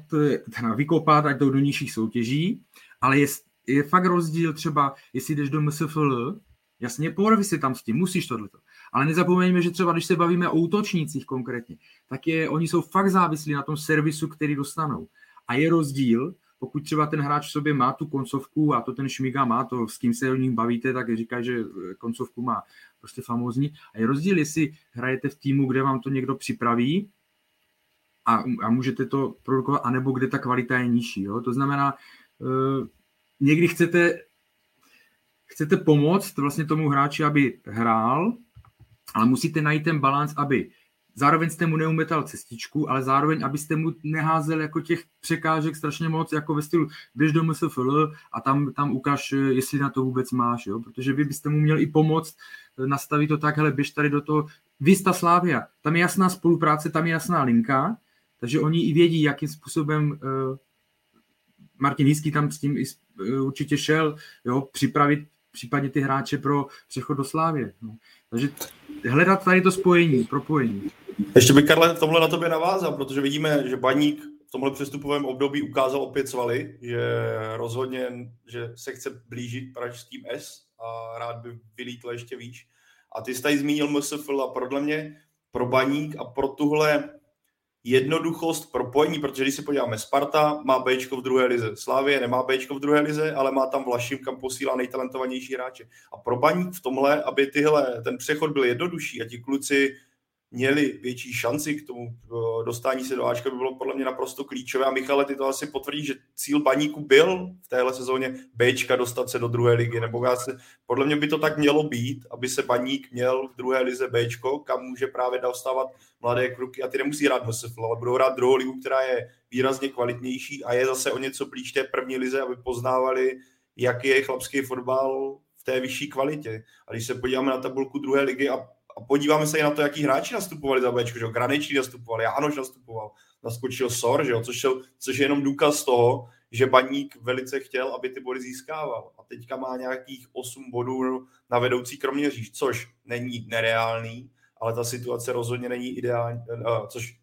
teda vykopat, ať jdou do nižších soutěží, ale je, je fakt rozdíl třeba, jestli jdeš do MSFL, jasně, porvi si tam s tím, musíš tohleto. Ale nezapomeňme, že třeba když se bavíme o útočnících konkrétně, tak je, oni jsou fakt závislí na tom servisu, který dostanou. A je rozdíl, pokud třeba ten hráč v sobě má tu koncovku a to ten Šmiga má, to s kým se o nich bavíte, tak říká, že koncovku má prostě famózní. A je rozdíl, jestli hrajete v týmu, kde vám to někdo připraví a, a můžete to produkovat, anebo kde ta kvalita je nižší. Jo? To znamená, uh, někdy chcete, chcete pomoct vlastně tomu hráči, aby hrál, ale musíte najít ten balans, aby zároveň jste mu neumetal cestičku, ale zároveň, abyste mu neházel jako těch překážek strašně moc, jako ve stylu běž do MSFL a tam, tam ukáž, jestli na to vůbec máš, jo? protože vy byste mu měl i pomoct nastavit to tak, hele, běž tady do toho, Vista Slavia, tam je jasná spolupráce, tam je jasná linka, takže oni i vědí, jakým způsobem uh, Martin Hýský tam s tím i, uh, určitě šel, jo, připravit případně ty hráče pro přechod do Slávě. No. Takže hledat tady to spojení, propojení. Ještě bych, Karle, tomhle na tobě navázal, protože vidíme, že Baník v tomhle přestupovém období ukázal opět svaly, že rozhodně, že se chce blížit pražským S a rád by vylítl ještě výš. A ty jsi tady zmínil MSFL a podle mě pro Baník a pro tuhle jednoduchost propojení, protože když se podíváme, Sparta má B v druhé lize, Slávě nemá B v druhé lize, ale má tam Vlašim, kam posílá nejtalentovanější hráče. A pro Baník v tomhle, aby tyhle, ten přechod byl jednodušší a ti kluci měli větší šanci k tomu eh, dostání se do Ačka, by bylo podle mě naprosto klíčové. A Michale, ty to asi potvrdí, že cíl baníku byl v téhle sezóně Bčka dostat se do druhé ligy, nebo já se, podle mě by to tak mělo být, aby se baník měl v druhé lize Bčko, kam může právě dostávat mladé kruky a ty nemusí hrát MSFL, ale budou hrát druhou ligu, která je výrazně kvalitnější a je zase o něco blíž té první lize, aby poznávali, jaký je chlapský fotbal v té vyšší kvalitě. A když se podíváme na tabulku druhé ligy a a podíváme se i na to, jaký hráči nastupovali za Bčko, že jo, Granečí nastupoval, Jánoš nastupoval, naskočil Sor, že jo, což, je, což je jenom důkaz toho, že Baník velice chtěl, aby ty body získával. A teďka má nějakých 8 bodů na vedoucí kroměříž, což není nereálný, ale ta situace rozhodně není ideální, eh, což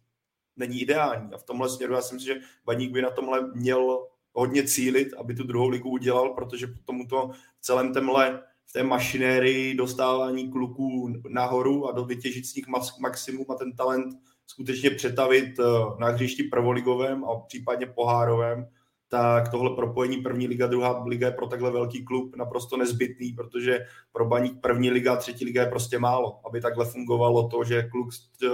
není ideální. A v tomhle směru já si myslím, že Baník by na tomhle měl hodně cílit, aby tu druhou ligu udělal, protože po tomuto celém temhle v té mašinérii dostávání kluků nahoru a do vytěžit z nich maximum a ten talent skutečně přetavit eh, na hřišti prvoligovém a případně pohárovém, tak tohle propojení první liga, druhá liga je pro takhle velký klub naprosto nezbytný, protože pro baník první liga třetí liga je prostě málo, aby takhle fungovalo to, že kluk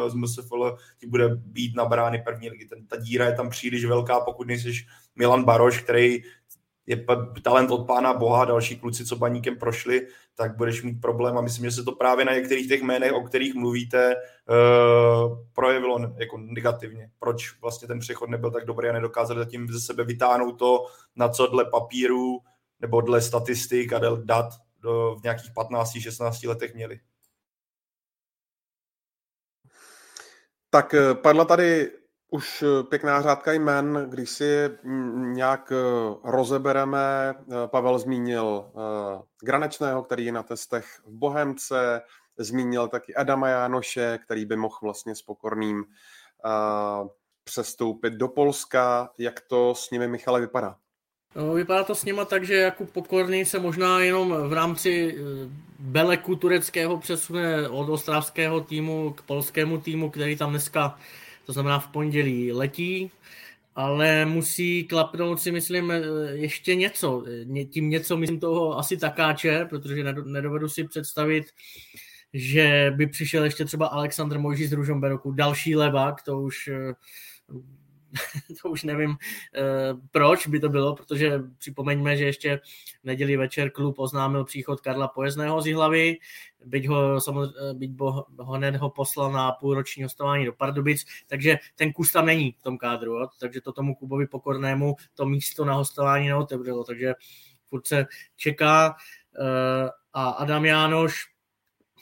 z MSFL ti bude být na brány první ligy. Ten, ta díra je tam příliš velká, pokud nejsi Milan Baroš, který je talent od pána Boha, další kluci, co baníkem prošli, tak budeš mít problém a myslím, že se to právě na některých těch jménech, o kterých mluvíte, uh, projevilo jako negativně. Proč vlastně ten přechod nebyl tak dobrý a nedokázali zatím ze sebe vytáhnout to, na co dle papíru nebo dle statistik a dle dat do, v nějakých 15-16 letech měli. Tak eh, padla tady už eh, pěkná řádka jmen, když si nějak eh, rozebereme, eh, Pavel zmínil Granečného, který je na testech v Bohemce, zmínil taky Adama Jánoše, který by mohl vlastně s pokorným přestoupit do Polska. Jak to s nimi, Michale, vypadá? No, vypadá to s nima tak, že jako Pokorný se možná jenom v rámci Beleku tureckého přesune od ostravského týmu k polskému týmu, který tam dneska to znamená v pondělí letí, ale musí klapnout si myslím ještě něco. Tím něco myslím toho asi takáče, protože nedovedu si představit, že by přišel ještě třeba Aleksandr Mojží z Ružomberoku, další levák, to už to už nevím, eh, proč by to bylo, protože připomeňme, že ještě v neděli večer klub oznámil příchod Karla Pojezného z hlavy, byť ho, samozřejmě, eh, byť bo, ho hned ho poslal na půlroční hostování do Pardubic, takže ten kus tam není v tom kádru, jo? takže to tomu Kubovi Pokornému to místo na hostování neotevřelo, takže furt se čeká eh, a Adam Jánoš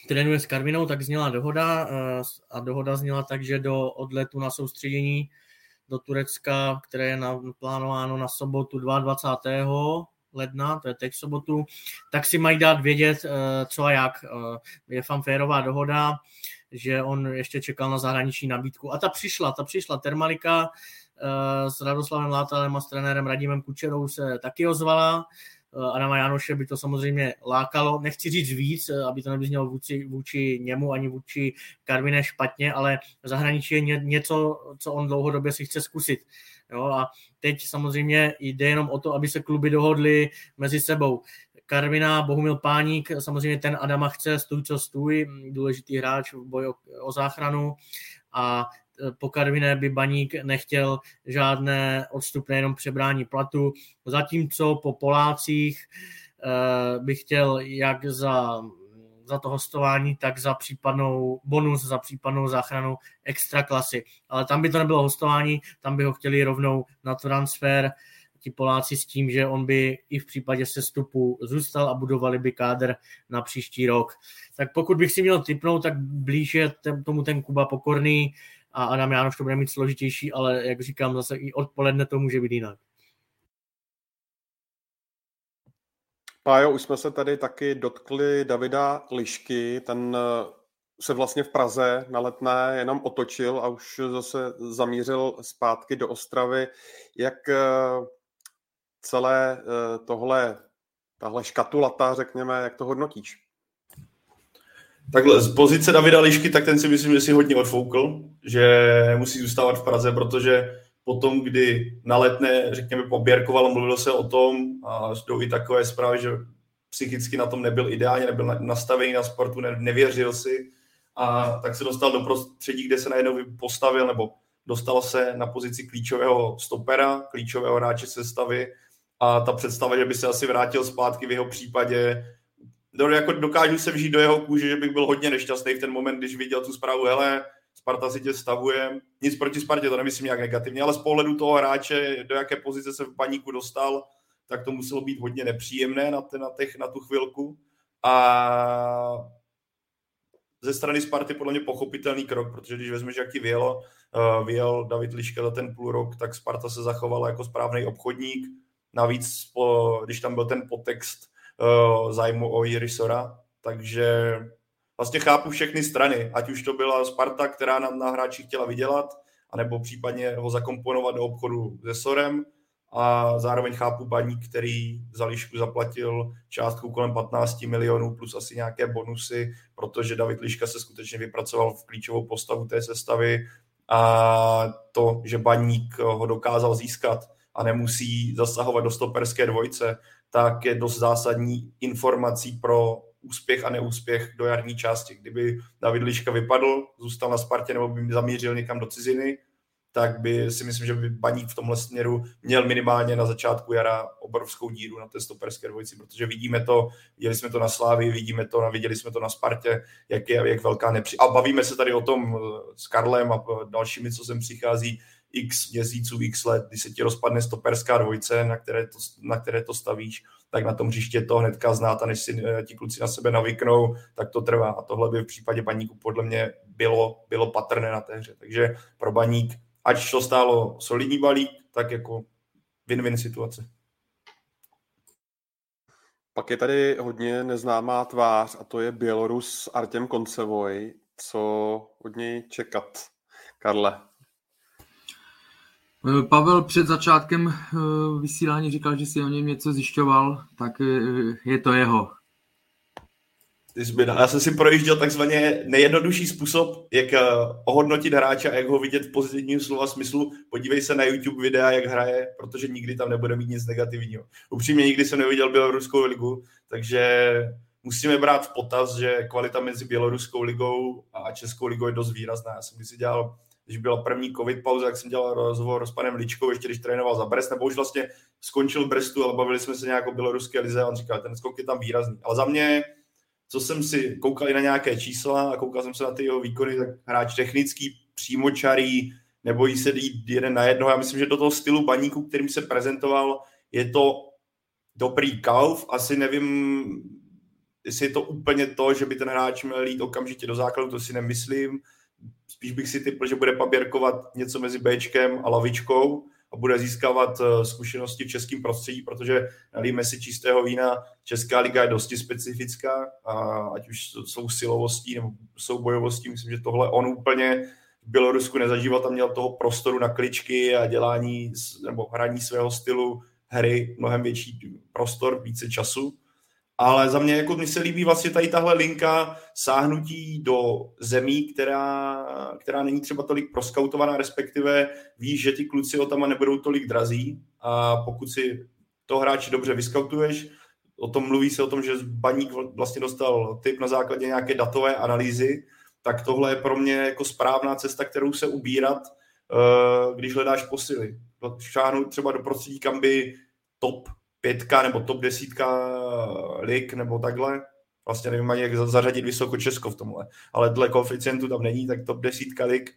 trénuje s Karvinou, tak zněla dohoda a dohoda zněla tak, že do odletu na soustředění do Turecka, které je naplánováno na sobotu 22. ledna, to je teď sobotu, tak si mají dát vědět, eh, co a jak. Eh, je fanférová dohoda, že on ještě čekal na zahraniční nabídku. A ta přišla, ta přišla. Termalika eh, s Radoslavem Látalem a s trenérem Radimem Kučerou se taky ozvala. Eh, Adama Janoše by to samozřejmě lákalo. Nechci říct víc, eh, aby to nevyznělo vůči, vůči němu ani vůči Karvine špatně, ale zahraničí je něco, co on dlouhodobě si chce zkusit. Jo, a teď samozřejmě jde jenom o to, aby se kluby dohodly mezi sebou. Karvina, Bohumil Páník, samozřejmě ten Adama chce stůj co stůj, důležitý hráč v boji o, o záchranu a po Karviné by Baník nechtěl žádné odstupné jenom přebrání platu, zatímco po Polácích e, by chtěl jak za za to hostování, tak za případnou bonus, za případnou záchranu extra klasy. Ale tam by to nebylo hostování, tam by ho chtěli rovnou na transfer ti Poláci s tím, že on by i v případě sestupu zůstal a budovali by kádr na příští rok. Tak pokud bych si měl typnout, tak blíže tomu ten Kuba Pokorný a Adam Jánoš to bude mít složitější, ale jak říkám, zase i odpoledne to může být jinak. Pájo, už jsme se tady taky dotkli Davida Lišky, ten eh, se vlastně v Praze na letné jenom otočil a už zase zamířil zpátky do Ostravy. Jak eh, celé eh, tohle, tahle škatulata, řekněme, jak to hodnotíš? Takhle, z pozice Davida Lišky, tak ten si myslím, že si hodně odfoukl, že musí zůstávat v Praze, protože potom, kdy na letné, řekněme, poběrkoval, mluvilo se o tom a jdou i takové zprávy, že psychicky na tom nebyl ideálně, nebyl nastavený na sportu, ne, nevěřil si a tak se dostal do prostředí, kde se najednou postavil nebo dostal se na pozici klíčového stopera, klíčového hráče sestavy a ta představa, že by se asi vrátil zpátky v jeho případě, do, jako dokážu se vžít do jeho kůže, že bych byl hodně nešťastný v ten moment, když viděl tu zprávu, hele, Sparta si tě stavuje. Nic proti Spartě, to nemyslím nějak negativně, ale z pohledu toho hráče, do jaké pozice se v paníku dostal, tak to muselo být hodně nepříjemné na, te, na, těch, na tu chvilku. A ze strany Sparty podle mě pochopitelný krok, protože když vezmeš, jak ti vyjelo, uh, vyjel David Liška za ten půl rok, tak Sparta se zachovala jako správný obchodník. Navíc, když tam byl ten podtext uh, zájmu o Jirisora, takže vlastně chápu všechny strany, ať už to byla Sparta, která nám na hráči chtěla vydělat, anebo případně ho zakomponovat do obchodu se Sorem. A zároveň chápu baník, který za Lišku zaplatil částku kolem 15 milionů plus asi nějaké bonusy, protože David Liška se skutečně vypracoval v klíčovou postavu té sestavy a to, že baník ho dokázal získat a nemusí zasahovat do stoperské dvojce, tak je dost zásadní informací pro úspěch a neúspěch do jarní části. Kdyby David Liška vypadl, zůstal na Spartě nebo by zamířil někam do ciziny, tak by si myslím, že by Baník v tomhle směru měl minimálně na začátku jara obrovskou díru na té stoperské dvojici, protože vidíme to, viděli jsme to na Slávii, vidíme to, viděli jsme to na Spartě, jak je jak velká nepři... A bavíme se tady o tom eh, s Karlem a dalšími, co sem přichází, x měsíců, x let, když se ti rozpadne stoperská dvojce, na které to, na které to stavíš, tak na tom hřiště to hnedka znát a než si eh, ti kluci na sebe navyknou, tak to trvá. A tohle by v případě baníku podle mě bylo, bylo patrné na té hře. Takže pro baník, ať to stálo solidní balík, tak jako win-win situace. Pak je tady hodně neznámá tvář a to je Bělorus Artem Koncevoj. Co od něj čekat? Karle, Pavel před začátkem eh, vysílání říkal, že si o něm něco zjišťoval, tak eh, je to jeho. Já jsem si projížděl takzvaně nejjednodušší způsob, jak ohodnotit hráče a jak ho vidět v pozitivním slova smyslu. Podívej se na YouTube videa, jak hraje, protože nikdy tam nebude mít nic negativního. Upřímně nikdy jsem neviděl Běloruskou ligu, takže musíme brát v potaz, že kvalita mezi Běloruskou ligou a Českou ligou je dost výrazná. Já jsem si dělal když byla první covid pauza, jak jsem dělal rozhovor s panem Ličkou, ještě když trénoval za Brest, nebo už vlastně skončil Brestu, ale bavili jsme se nějak o běloruské lize a on říkal, ten skok je tam výrazný. Ale za mě, co jsem si koukal i na nějaké čísla a koukal jsem se na ty jeho výkony, tak hráč technický, přímočarý, nebojí se jít jeden na jednoho. Já myslím, že do toho stylu baníku, kterým se prezentoval, je to dobrý kauf. Asi nevím, jestli je to úplně to, že by ten hráč měl jít okamžitě do základu, to si nemyslím spíš bych si typl, že bude paběrkovat něco mezi Bčkem a lavičkou a bude získávat eh, zkušenosti v českém prostředí, protože nalíme si čistého vína, Česká liga je dosti specifická, a ať už jsou silovostí nebo jsou bojovostí, myslím, že tohle on úplně v Bělorusku nezažíval, tam měl toho prostoru na kličky a dělání nebo hraní svého stylu hry mnohem větší prostor, více času ale za mě jako mi se líbí vlastně tady tahle linka sáhnutí do zemí, která, která není třeba tolik proskautovaná, respektive víš, že ty kluci o tam nebudou tolik drazí a pokud si to hráči dobře vyskautuješ, o tom mluví se o tom, že Baník vlastně dostal typ na základě nějaké datové analýzy, tak tohle je pro mě jako správná cesta, kterou se ubírat, eh, když hledáš posily. Šáhnout třeba do prostředí, kam by top pětka nebo top desítka lig nebo takhle. Vlastně nevím ani, jak zařadit vysoko Česko v tomhle. Ale dle koeficientu tam není, tak top desítka lig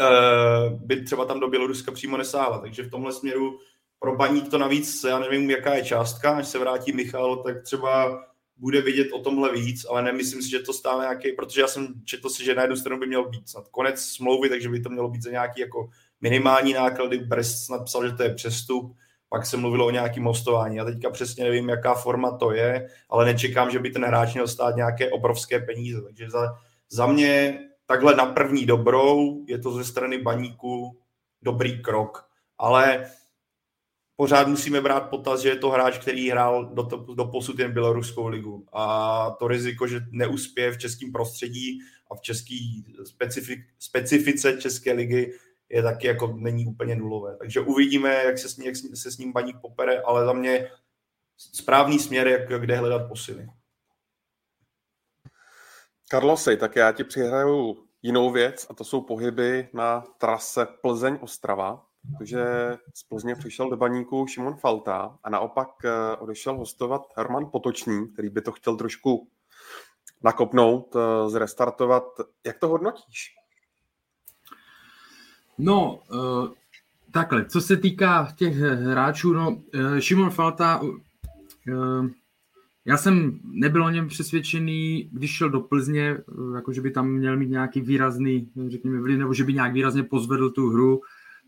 eh, by třeba tam do Běloruska přímo nesáhla. Takže v tomhle směru pro baník to navíc, já nevím, jaká je částka, až se vrátí Michal, tak třeba bude vidět o tomhle víc, ale nemyslím si, že to stále nějaký, protože já jsem četl si, že na jednu stranu by měl být snad konec smlouvy, takže by to mělo být za nějaký jako minimální náklady. Brest snad psal, že to je přestup, pak se mluvilo o nějakém hostování. Já teďka přesně nevím, jaká forma to je, ale nečekám, že by ten hráč měl stát nějaké obrovské peníze. Takže za, za mě takhle na první dobrou je to ze strany baníku dobrý krok. Ale pořád musíme brát potaz, že je to hráč, který hrál do, to, do posud jen Běloruskou ligu. A to riziko, že neuspěje v českém prostředí a v české specifik, specifice České ligy je taky jako není úplně nulové. Takže uvidíme, jak se s, ním, jak se s ním baník popere, ale za mě správný směr, jak, kde hledat posily. Karlosej, tak já ti přihraju jinou věc a to jsou pohyby na trase Plzeň-Ostrava. Takže z Plzně přišel do baníku Šimon Falta a naopak eh, odešel hostovat Herman Potočný, který by to chtěl trošku nakopnout, eh, zrestartovat. Jak to hodnotíš? No, uh, takhle, co se týká těch hráčů, no, uh, Šimon Falta, uh, já jsem nebyl o něm přesvědčený, když šel do Plzně, uh, jako že by tam měl mít nějaký výrazný, řekněme, vliv, nebo že by nějak výrazně pozvedl tu hru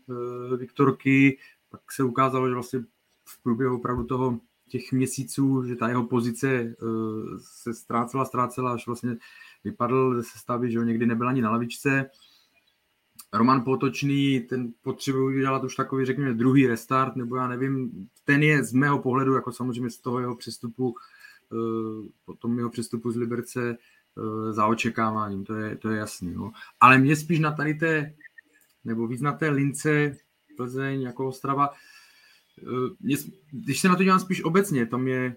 uh, Viktorky, pak se ukázalo, že vlastně v průběhu opravdu toho těch měsíců, že ta jeho pozice uh, se ztrácela, ztrácela, až vlastně vypadl ze sestavy, že ho někdy nebyl ani na lavičce. Roman Potočný, ten potřebuje udělat už takový, řekněme, druhý restart, nebo já nevím, ten je z mého pohledu, jako samozřejmě z toho jeho přestupu, eh, potom jeho přestupu z Liberce eh, za očekáváním, to je, to je jasný. No. Ale mě spíš na tady té, nebo víc na té lince Plzeň jako Ostrava, eh, mě, když se na to dělám spíš obecně, to mě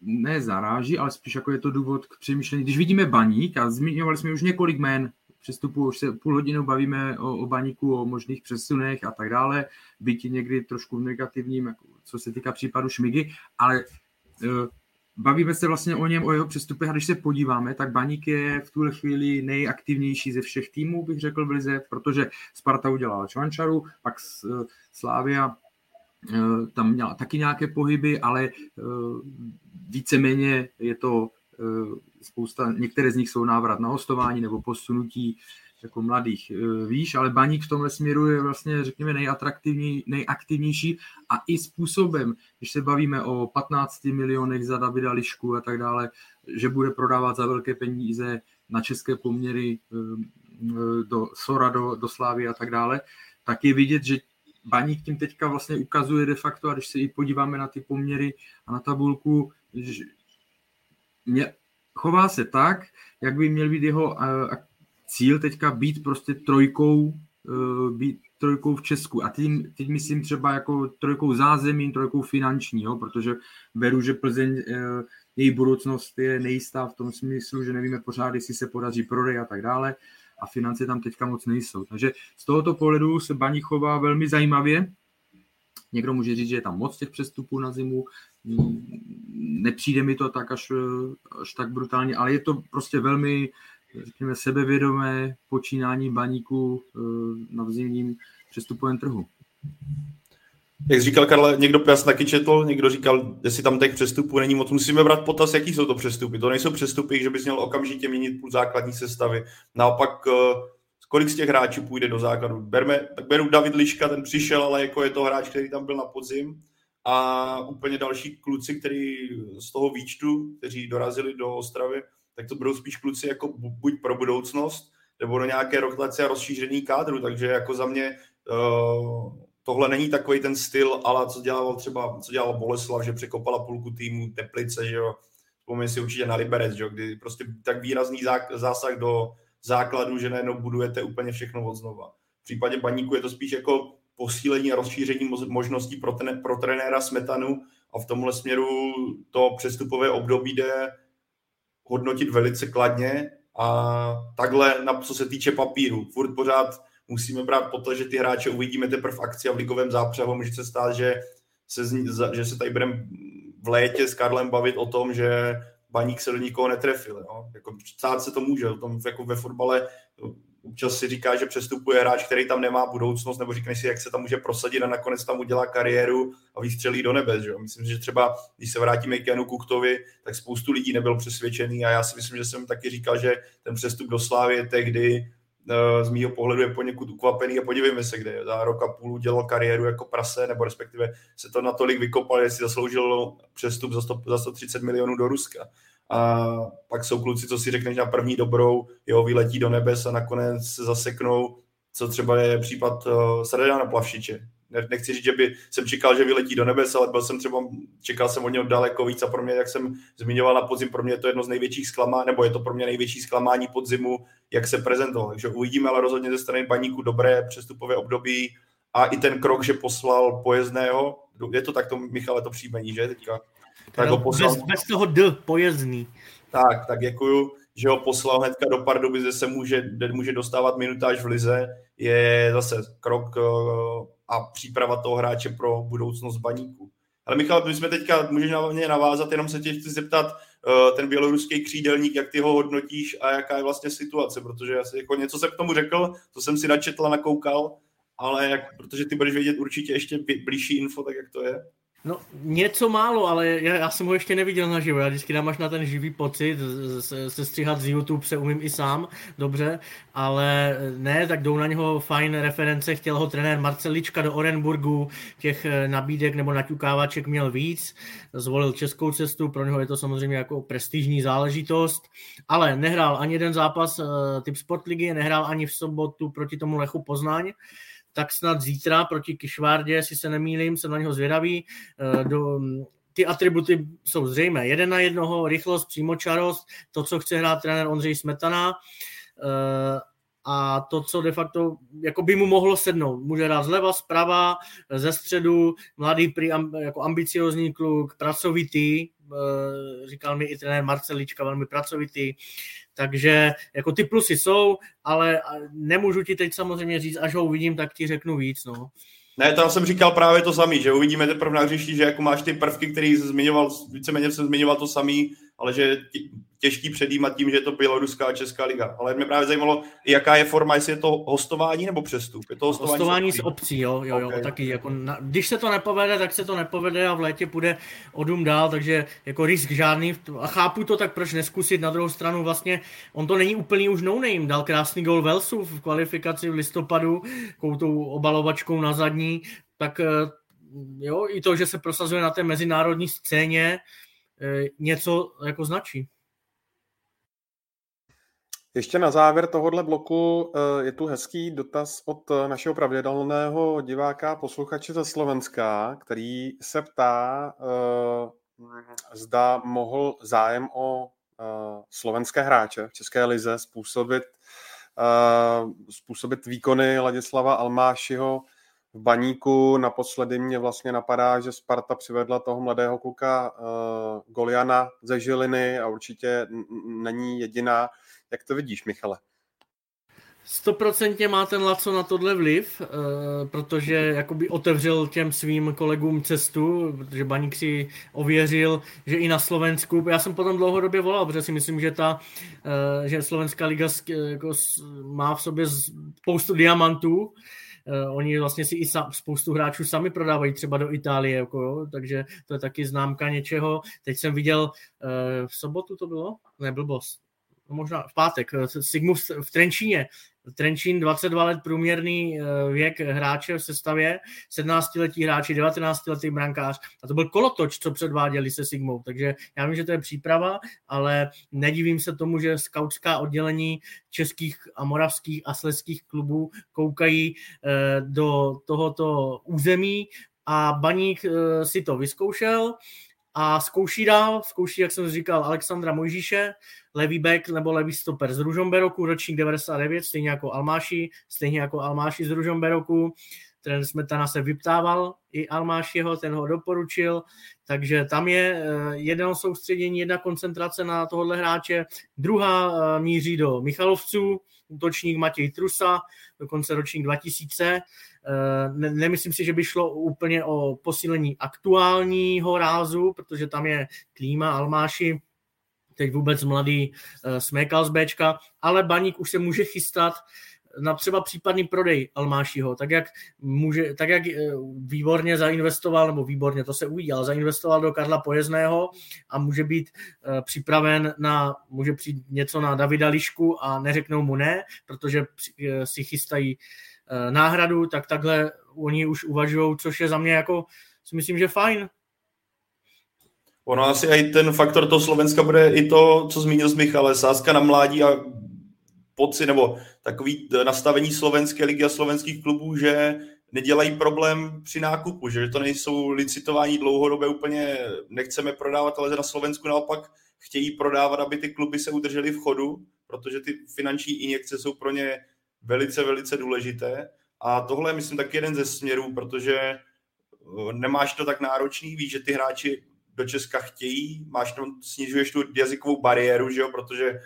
ne zaráží, ale spíš jako je to důvod k přemýšlení. Když vidíme baník, a zmiňovali jsme už několik jmén, přestupu, už se půl hodinu bavíme o, o baníku, o možných přesunech a tak dále, byť někdy trošku negativním, jako, co se týká případu Šmigy, ale uh, bavíme se vlastně o něm, o jeho přestupech a když se podíváme, tak Baník je v tuhle chvíli nejaktivnější ze všech týmů, bych řekl v Lize, protože Sparta udělala Čvančaru, pak uh, Slávia uh, tam měla taky nějaké pohyby, ale víceméně je to spousta, některé z nich jsou návrat na hostování nebo posunutí jako mladých. Eh, výš, ale Baník v tomhle směru je vlastně, řekněme, nejatraktivní, nejaktivnější a i způsobem, když se bavíme o 15 milionech za Davida Lišku a tak dále, že bude prodávat za velké peníze na české poměry eh, do Sora, do, do Slávy a tak dále, tak je vidět, že Baník tím teďka vlastně ukazuje de facto, a když se i podíváme na ty poměry a na tabulku, mě, chová se tak, jak by měl být jeho uh, cíl teďka být prostě trojkou, uh, být trojkou v Česku. A tím, teď myslím třeba jako trojkou zázemí, trojkou finanční, jo, protože beru, že Plzeň, uh, její budoucnost je nejistá v tom smyslu, že nevíme pořád, jestli se podaří prodej a tak dále a finance tam teďka moc nejsou. Takže z tohoto pohledu se Baní chová velmi zajímavě. Někdo může říct, že je tam moc těch přestupů na zimu, nepřijde mi to tak až, až tak brutálně, ale je to prostě velmi řekněme, sebevědomé počínání baníků eh, na vzimním přestupovém trhu. Jak říkal Karle, někdo já taky četl, někdo říkal, jestli tam těch přestupů není moc. Musíme brát potaz, jaký jsou to přestupy. To nejsou přestupy, že bys měl okamžitě měnit půl základní sestavy. Naopak, eh, kolik z těch hráčů půjde do základu? Berme, tak beru David Liška, ten přišel, ale jako je to hráč, který tam byl na podzim a úplně další kluci, který z toho výčtu, kteří dorazili do Ostravy, tak to budou spíš kluci jako buď pro budoucnost, nebo do nějaké rotace a rozšířený kádru, takže jako za mě uh, tohle není takový ten styl, ale co dělal třeba, co dělal Boleslav, že překopala půlku týmu Teplice, že jo, vzpomínám si určitě na Liberec, že jo, kdy prostě tak výrazný zásah do základu, že najednou budujete úplně všechno od znova. V případě baníku je to spíš jako posílení a rozšíření možností pro, ten, pro trenéra Smetanu a v tomhle směru to přestupové období jde hodnotit velice kladně a takhle, na, co se týče papíru, furt pořád musíme brát po to, že ty hráče uvidíme teprve v akci a v ligovém zápřehu. Může se stát, že se, že se tady budeme v létě s Karlem bavit o tom, že baník se do nikoho netrefil. Jo? Jako, stát se to může, o tom jako ve fotbale občas si říká, že přestupuje hráč, který tam nemá budoucnost, nebo říkáš si, jak se tam může prosadit a nakonec tam udělá kariéru a vystřelí do nebes. Že? Myslím, že třeba, když se vrátíme k Janu Kuktovi, tak spoustu lidí nebyl přesvědčený a já si myslím, že jsem taky říkal, že ten přestup do Slávy tehdy eh, z mýho pohledu je poněkud ukvapený a podívejme se, kde za rok a půl udělal kariéru jako prase, nebo respektive se to natolik vykopal, jestli zasloužil přestup za, 100, za 130 milionů do Ruska a pak jsou kluci, co si řekneš na první dobrou, jo, vyletí do nebes a nakonec se zaseknou, co třeba je případ uh, Sredana Plavšiče. Nechci říct, že by jsem čekal, že vyletí do nebes, ale byl jsem třeba, čekal jsem od něho daleko víc a pro mě, jak jsem zmiňoval na podzim, pro mě je to jedno z největších zklamání, nebo je to pro mě největší zklamání podzimu, jak se prezentoval. Takže uvidíme, ale rozhodně ze strany baníku dobré přestupové období a i ten krok, že poslal pojezdného, je to takto, Michale, to příjmení, že teďka? Tak ho poslal... bez, bez toho D, pojezdný. Tak, tak děkuju, že ho poslal hnedka do Pardubice, že se může, může dostávat minutáž v lize, je zase krok eh, a příprava toho hráče pro budoucnost baníku. Ale Michal, my jsme teďka, můžeš na mě navázat, jenom se tě chci zeptat, eh, ten běloruský křídelník, jak ty ho hodnotíš a jaká je vlastně situace, protože já si, jako něco jsem k tomu řekl, to jsem si načetl a nakoukal, ale jak, protože ty budeš vědět určitě ještě blížší info, tak jak to je? No, něco málo, ale já, já jsem ho ještě neviděl naživo. Já vždycky dám až na ten živý pocit, se, stříhat z YouTube se umím i sám, dobře, ale ne, tak jdou na něho fajn reference. Chtěl ho trenér Marcelička do Orenburgu, těch eh, nabídek nebo naťukávaček měl víc. Zvolil českou cestu, pro něho je to samozřejmě jako prestižní záležitost, ale nehrál ani jeden zápas uh, typ Sportligy, nehrál ani v sobotu proti tomu Lechu Poznaň tak snad zítra proti Kišvárdě, jestli se nemýlím, jsem na něho zvědavý. Eh, do, ty atributy jsou zřejmé. Jeden na jednoho, rychlost, přímočarost, to, co chce hrát trenér Ondřej Smetana eh, a to, co de facto jako by mu mohlo sednout. Může hrát zleva, zprava, ze středu, mladý, jako ambiciozní kluk, pracovitý, eh, říkal mi i trenér Marcelička, velmi pracovitý, takže jako ty plusy jsou, ale nemůžu ti teď samozřejmě říct, až ho uvidím, tak ti řeknu víc. No. Ne, to jsem říkal právě to samý, že uvidíme teprve na hřišti, že jako máš ty prvky, který jsi zmiňoval, víceméně jsem zmiňoval to samý, ale že těžký předjímat tím, že je to Běloruská a Česká liga. Ale mě právě zajímalo, jaká je forma, jestli je to hostování nebo přestup. Je to hostování, hostování s obcí, jo, jo, jo okay. taky. Jako na, když se to nepovede, tak se to nepovede a v létě půjde o dům dál, takže jako risk žádný. A chápu to, tak proč neskusit. Na druhou stranu vlastně, on to není úplný už no name. Dal krásný gol Velsu v kvalifikaci v listopadu, tou obalovačkou na zadní, tak eh, jo, i to, že se prosazuje na té mezinárodní scéně, něco jako značí. Ještě na závěr tohohle bloku eh, je tu hezký dotaz od eh, našeho pravidelného diváka, posluchače ze Slovenska, který se ptá, eh, zda mohl zájem o slovenské hráče v České lize způsobit, způsobit výkony Ladislava Almášiho v baníku. Naposledy mě vlastně napadá, že Sparta přivedla toho mladého kluka Goliana ze Žiliny a určitě není jediná. Jak to vidíš, Michale? Stoprocentně má ten Laco na tohle vliv, eh, protože jakoby otevřel těm svým kolegům cestu, protože Baník si ověřil, že i na Slovensku, já jsem potom dlouhodobě volal, protože si myslím, že ta, eh, že Slovenská liga jako má v sobě spoustu diamantů, oni vlastně si i spoustu hráčů sami prodávají třeba do Itálie, jako jo, takže to je taky známka něčeho. Teď jsem viděl v sobotu to bylo, ne blbost, možná v pátek, Sigmu v Trenčíně, Trenčín 22 let průměrný eh, věk hráče v sestavě, 17-letý hráči, 19-letý brankář. A to byl kolotoč, co předváděli se Sigmou, takže já vím, že to je příprava, ale nedivím se tomu, že skautská oddělení českých a moravských a sleských klubů koukají eh, do tohoto území. A Baník eh, si to vyzkoušel, a zkouší dál, zkouší, jak jsem říkal, Alexandra Mojžíše, levý back nebo levý stoper z Ružomberoku, ročník 99, stejně jako Almáši, stejně jako Almáši z Ružomberoku. Trenér Smetana se vyptával i Almášiho, ten ho doporučil, takže tam je eh, jedno soustředění, jedna koncentrace na tohohle hráče, druhá eh, míří do Michalovců, útočník Matěj Trusa, dokonce ročník 2000. Eh, ne, nemyslím si, že by šlo úplně o posílení aktuálního rázu, protože tam je Klíma, Almáši, teď vůbec mladý Smékal z Bčka, ale Baník už se může chystat na třeba případný prodej Almášiho, tak jak, může, tak jak eh, výborně zainvestoval, nebo výborně, to se uvidí, ale zainvestoval do Karla Pojezného a může být připraven na, může přijít něco na Davida Lišku a neřeknou mu ne, protože si chystají náhradu, tak takhle oni už uvažují, což je za mě jako, si myslím, že fajn, Ono asi i ten faktor toho Slovenska bude i to, co zmínil z Michale, sázka na mládí a pocit nebo takový nastavení slovenské ligy a slovenských klubů, že nedělají problém při nákupu, že to nejsou licitování dlouhodobé úplně nechceme prodávat, ale na Slovensku naopak chtějí prodávat, aby ty kluby se udržely v chodu, protože ty finanční injekce jsou pro ně velice, velice důležité. A tohle je, myslím, tak jeden ze směrů, protože eh, nemáš to tak náročný, víš, že ty hráči do Česka chtějí, máš tam, snižuješ tu jazykovou bariéru, že jo, protože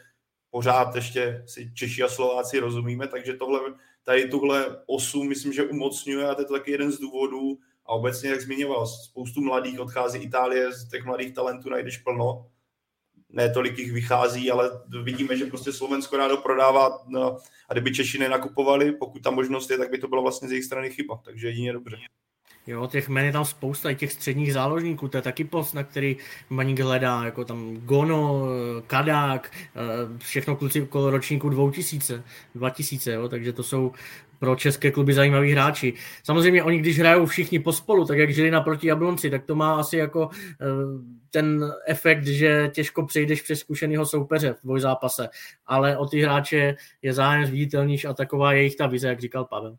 pořád ještě si Češi a Slováci rozumíme, takže tohle, tady tuhle osu myslím, že umocňuje a to je to taky jeden z důvodů a obecně, jak zmiňoval, spoustu mladých odchází Itálie, z těch mladých talentů najdeš plno, ne tolik jich vychází, ale vidíme, že prostě Slovensko rádo prodává no, a kdyby Češi nenakupovali, pokud ta možnost je, tak by to bylo vlastně z jejich strany chyba, takže jedině dobře. Jo, těch men je tam spousta, i těch středních záložníků, to je taky post, na který Maník hledá, jako tam Gono, Kadák, eh, všechno kluci okolo ročníku 2000, 2000, jo, takže to jsou pro české kluby zajímaví hráči. Samozřejmě oni, když hrajou všichni pospolu, tak jak žili naproti Jablonci, tak to má asi jako eh, ten efekt, že těžko přejdeš přes zkušeného soupeře v dvojzápase, ale o ty hráče je zájem zviditelnější a taková je jejich ta vize, jak říkal Pavel.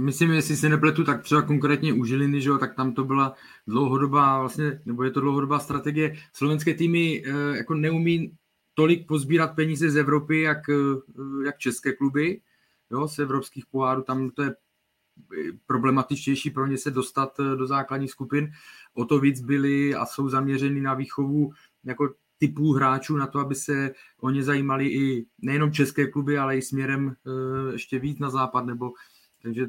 Myslím, jestli se nepletu, tak třeba konkrétně u Žiliny, že jo, tak tam to byla dlouhodobá, vlastně, nebo je to dlouhodobá strategie. Slovenské týmy eh, jako neumí tolik pozbírat peníze z Evropy, jak, eh, jak české kluby, jo, z evropských pohárů, tam to je problematičtější pro ně se dostat eh, do základních skupin. O to víc byli a jsou zaměřeni na výchovu jako typů hráčů na to, aby se o ně zajímali i nejenom české kluby, ale i směrem ještě víc na západ nebo takže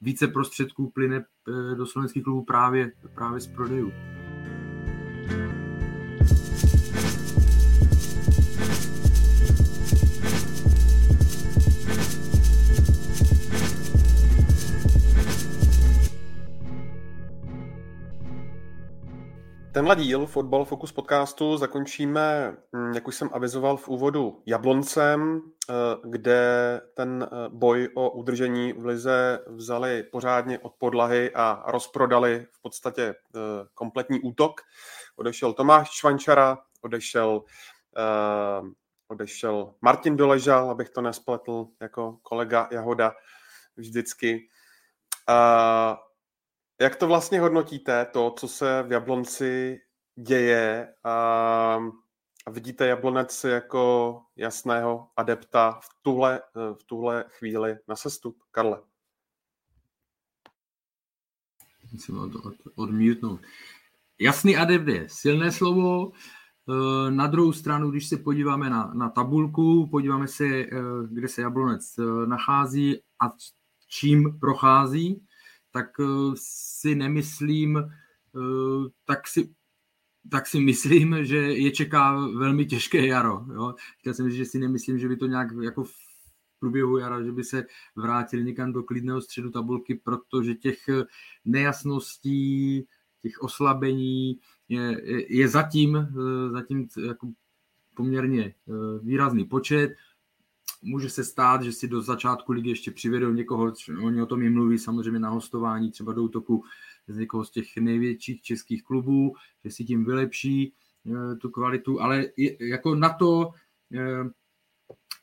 více prostředků plyne eh, do slovenských klubů právě, právě z prodejů. Tenhle díl Fotbal Focus podcastu zakončíme, hm, jak už jsem avizoval v úvodu, Jabloncem, eh, kde ten eh, boj o udržení v lize vzali pořádně od podlahy a rozprodali v podstatě eh, kompletní útok. Odešel Tomáš Čvančara, odešel, odešel Martin Doležal, abych to nespletl jako kolega Jahoda vždycky. Jak to vlastně hodnotíte, to, co se v Jablonci děje a vidíte Jablonec jako jasného adepta v tuhle, v tuhle chvíli na sestup? Karle. Musím od, od, odmítnout. Jasný adept je silné slovo. E, na druhou stranu, když se podíváme na, na tabulku, podíváme se, e, kde se Jablonec e, nachází a čím prochází, tak eh, si nemyslím, eh, tak si, tak si myslím, že je čeká velmi těžké jaro. Jo? Chtěl jsem říct, že si nemyslím, že by to nějak jako v průběhu jara, že by se vrátili někam do klidného středu tabulky, protože těch nejasností, těch oslabení je, je, je zatím, eh, zatím jako poměrně výrazný počet. Může se stát, že si do začátku ligy ještě přivedou někoho, oni o tom i mluví samozřejmě na hostování, třeba do útoku z někoho z těch největších českých klubů, že si tím vylepší tu kvalitu, ale jako na to,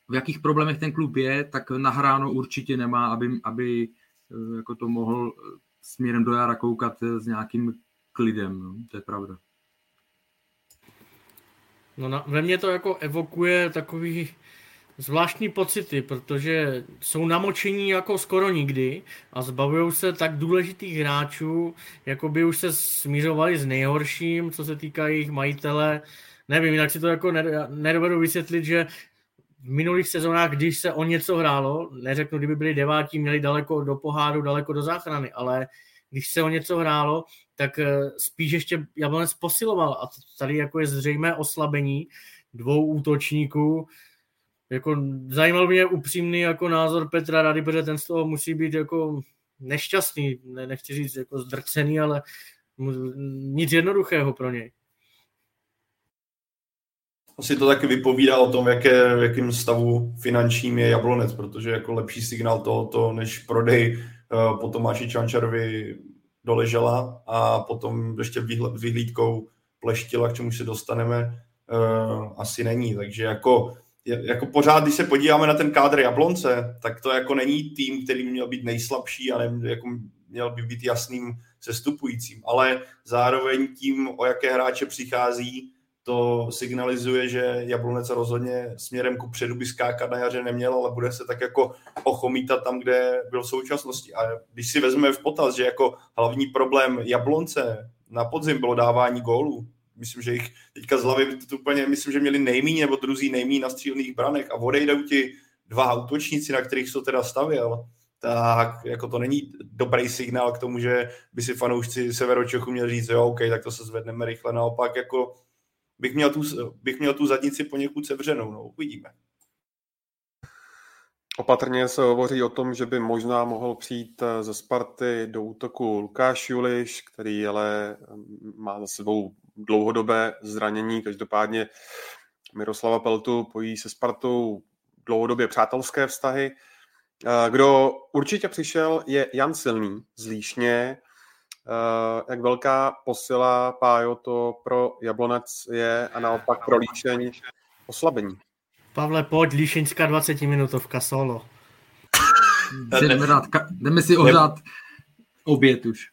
v jakých problémech ten klub je, tak nahráno určitě nemá, aby, aby jako to mohl směrem do jara koukat s nějakým klidem, no, to je pravda. No na, ve mně to jako evokuje takový zvláštní pocity, protože jsou namočení jako skoro nikdy a zbavují se tak důležitých hráčů, jako by už se smířovali s nejhorším, co se týká jejich majitele. Nevím, jinak si to jako nedovedu vysvětlit, že v minulých sezónách, když se o něco hrálo, neřeknu, kdyby byli devátí, měli daleko do poháru, daleko do záchrany, ale když se o něco hrálo, tak eh, spíš ještě Jablonec posiloval a tady jako je zřejmé oslabení dvou útočníků. Jako zajímal mě upřímný jako názor Petra Rady, protože ten z toho musí být jako nešťastný, ne, nechci říct jako zdrcený, ale nic jednoduchého pro něj. Asi to taky vypovídá o tom, jaké, v jakém stavu finančním je Jablonec, protože jako lepší signál tohoto, než prodej uh, po Tomáši Čančarovi doležela a potom ještě vyhlídkou pleštila, k čemu se dostaneme, uh, asi není. Takže jako, jako pořád, když se podíváme na ten kádr Jablonce, tak to jako není tým, který měl být nejslabší a ne, jako měl by být jasným sestupujícím, ale zároveň tím, o jaké hráče přichází, to signalizuje, že Jablonec rozhodně směrem ku předu by skákat na jaře neměl, ale bude se tak jako ochomítat tam, kde byl v současnosti. A když si vezmeme v potaz, že jako hlavní problém Jablonce na podzim bylo dávání gólů, myslím, že jich teďka z hlavy to úplně, myslím, že měli nejmíň nebo druzí nejmíň na střílných branech a odejdou ti dva útočníci, na kterých se teda stavěl, tak jako to není dobrý signál k tomu, že by si fanoušci Severočechu měli říct, jo, OK, tak to se zvedneme rychle. Naopak jako bych měl tu, bych měl tu zadnici poněkud sevřenou. No, uvidíme. Opatrně se hovoří o tom, že by možná mohl přijít eh, ze Sparty do útoku Lukáš Juliš, který ale mm, má za sebou dlouhodobé zranění. Každopádně Miroslava Peltu pojí se Spartou dlouhodobě přátelské vztahy. Eh, kdo určitě přišel, je Jan Silný z Líšně, Uh, jak velká posila Pájo to pro Jablonec je a naopak pro Líšeň oslabení. Pavle, pojď, Líšeňská 20 minutovka solo. Jdeme, rád, jdeme si ohrát oběd už.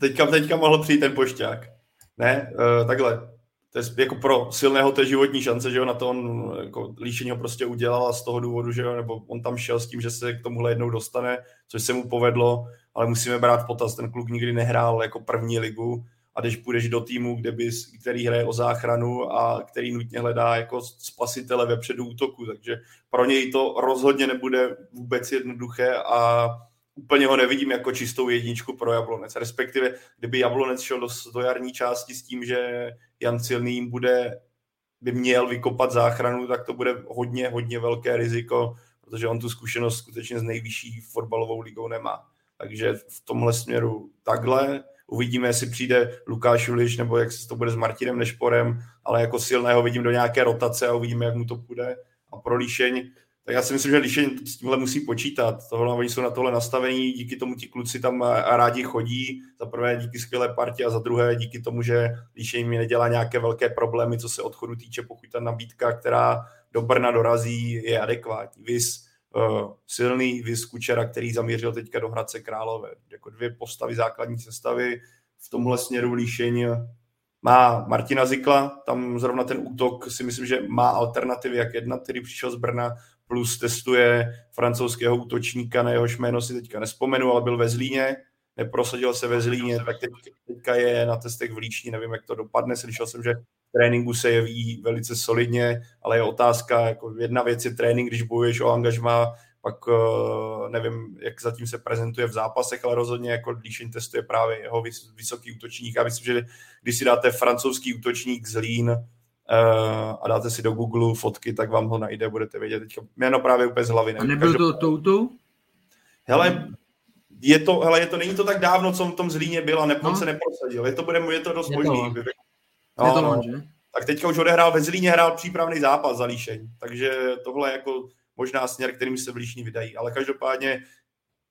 Teďka, teďka mohl přijít ten pošťák. Ne, uh, takhle. To je jako pro silného té životní šance, že jo, na to on jako líšení ho prostě udělal a z toho důvodu, že jo, nebo on tam šel s tím, že se k tomuhle jednou dostane, což se mu povedlo ale musíme brát potaz, ten kluk nikdy nehrál jako první ligu a když půjdeš do týmu, kde bys, který hraje o záchranu a který nutně hledá jako spasitele vepředu útoku, takže pro něj to rozhodně nebude vůbec jednoduché a úplně ho nevidím jako čistou jedničku pro Jablonec. Respektive, kdyby Jablonec šel do, do jarní části s tím, že Jan Silný bude, by měl vykopat záchranu, tak to bude hodně, hodně velké riziko, protože on tu zkušenost skutečně s nejvyšší fotbalovou ligou nemá. Takže v tomhle směru takhle. Uvidíme, jestli přijde Lukáš Uliš, nebo jak se to bude s Martinem Nešporem, ale jako silného vidím do nějaké rotace a uvidíme, jak mu to půjde. A pro Líšeň, tak já si myslím, že Líšeň s tímhle musí počítat. Tohle, oni jsou na tohle nastavení, díky tomu ti kluci tam a rádi chodí. Za prvé díky skvělé partě a za druhé díky tomu, že Líšeň mi nedělá nějaké velké problémy, co se odchodu týče, pokud ta nabídka, která do Brna dorazí, je adekvátní. Vys uh, silný Vyskučera, který zamířil teďka do Hradce Králové. Jako dvě postavy základní sestavy v tomhle směru líšení má Martina Zikla, tam zrovna ten útok si myslím, že má alternativy, jak jedna, který přišel z Brna, plus testuje francouzského útočníka, na jehož jméno si teďka nespomenu, ale byl ve Zlíně, neprosadil se ve Zlíně, tak teď, teďka je na testech v Líční, nevím, jak to dopadne, slyšel jsem, že tréninku se jeví velice solidně, ale je otázka, jako jedna věc je trénink, když bojuješ o angažma, pak uh, nevím, jak zatím se prezentuje v zápasech, ale rozhodně jako Líšin testuje právě jeho vys- vysoký útočník. A myslím, že když si dáte francouzský útočník z Lín a dáte si do Google fotky, tak vám ho najde, budete vědět. Teďka jméno právě úplně z hlavy. Nevím. A nebyl to toutou? Hele, je to, hele, je to, není to tak dávno, co v tom Zlíně byl a ne, no. se neprosadil. Je to, bude, je to dost možný. No, je to on, že? tak teďka už odehrál ve Zlíně, hrál přípravný zápas za Líšeň, takže tohle je jako možná směr, kterým se v Líšni vydají, ale každopádně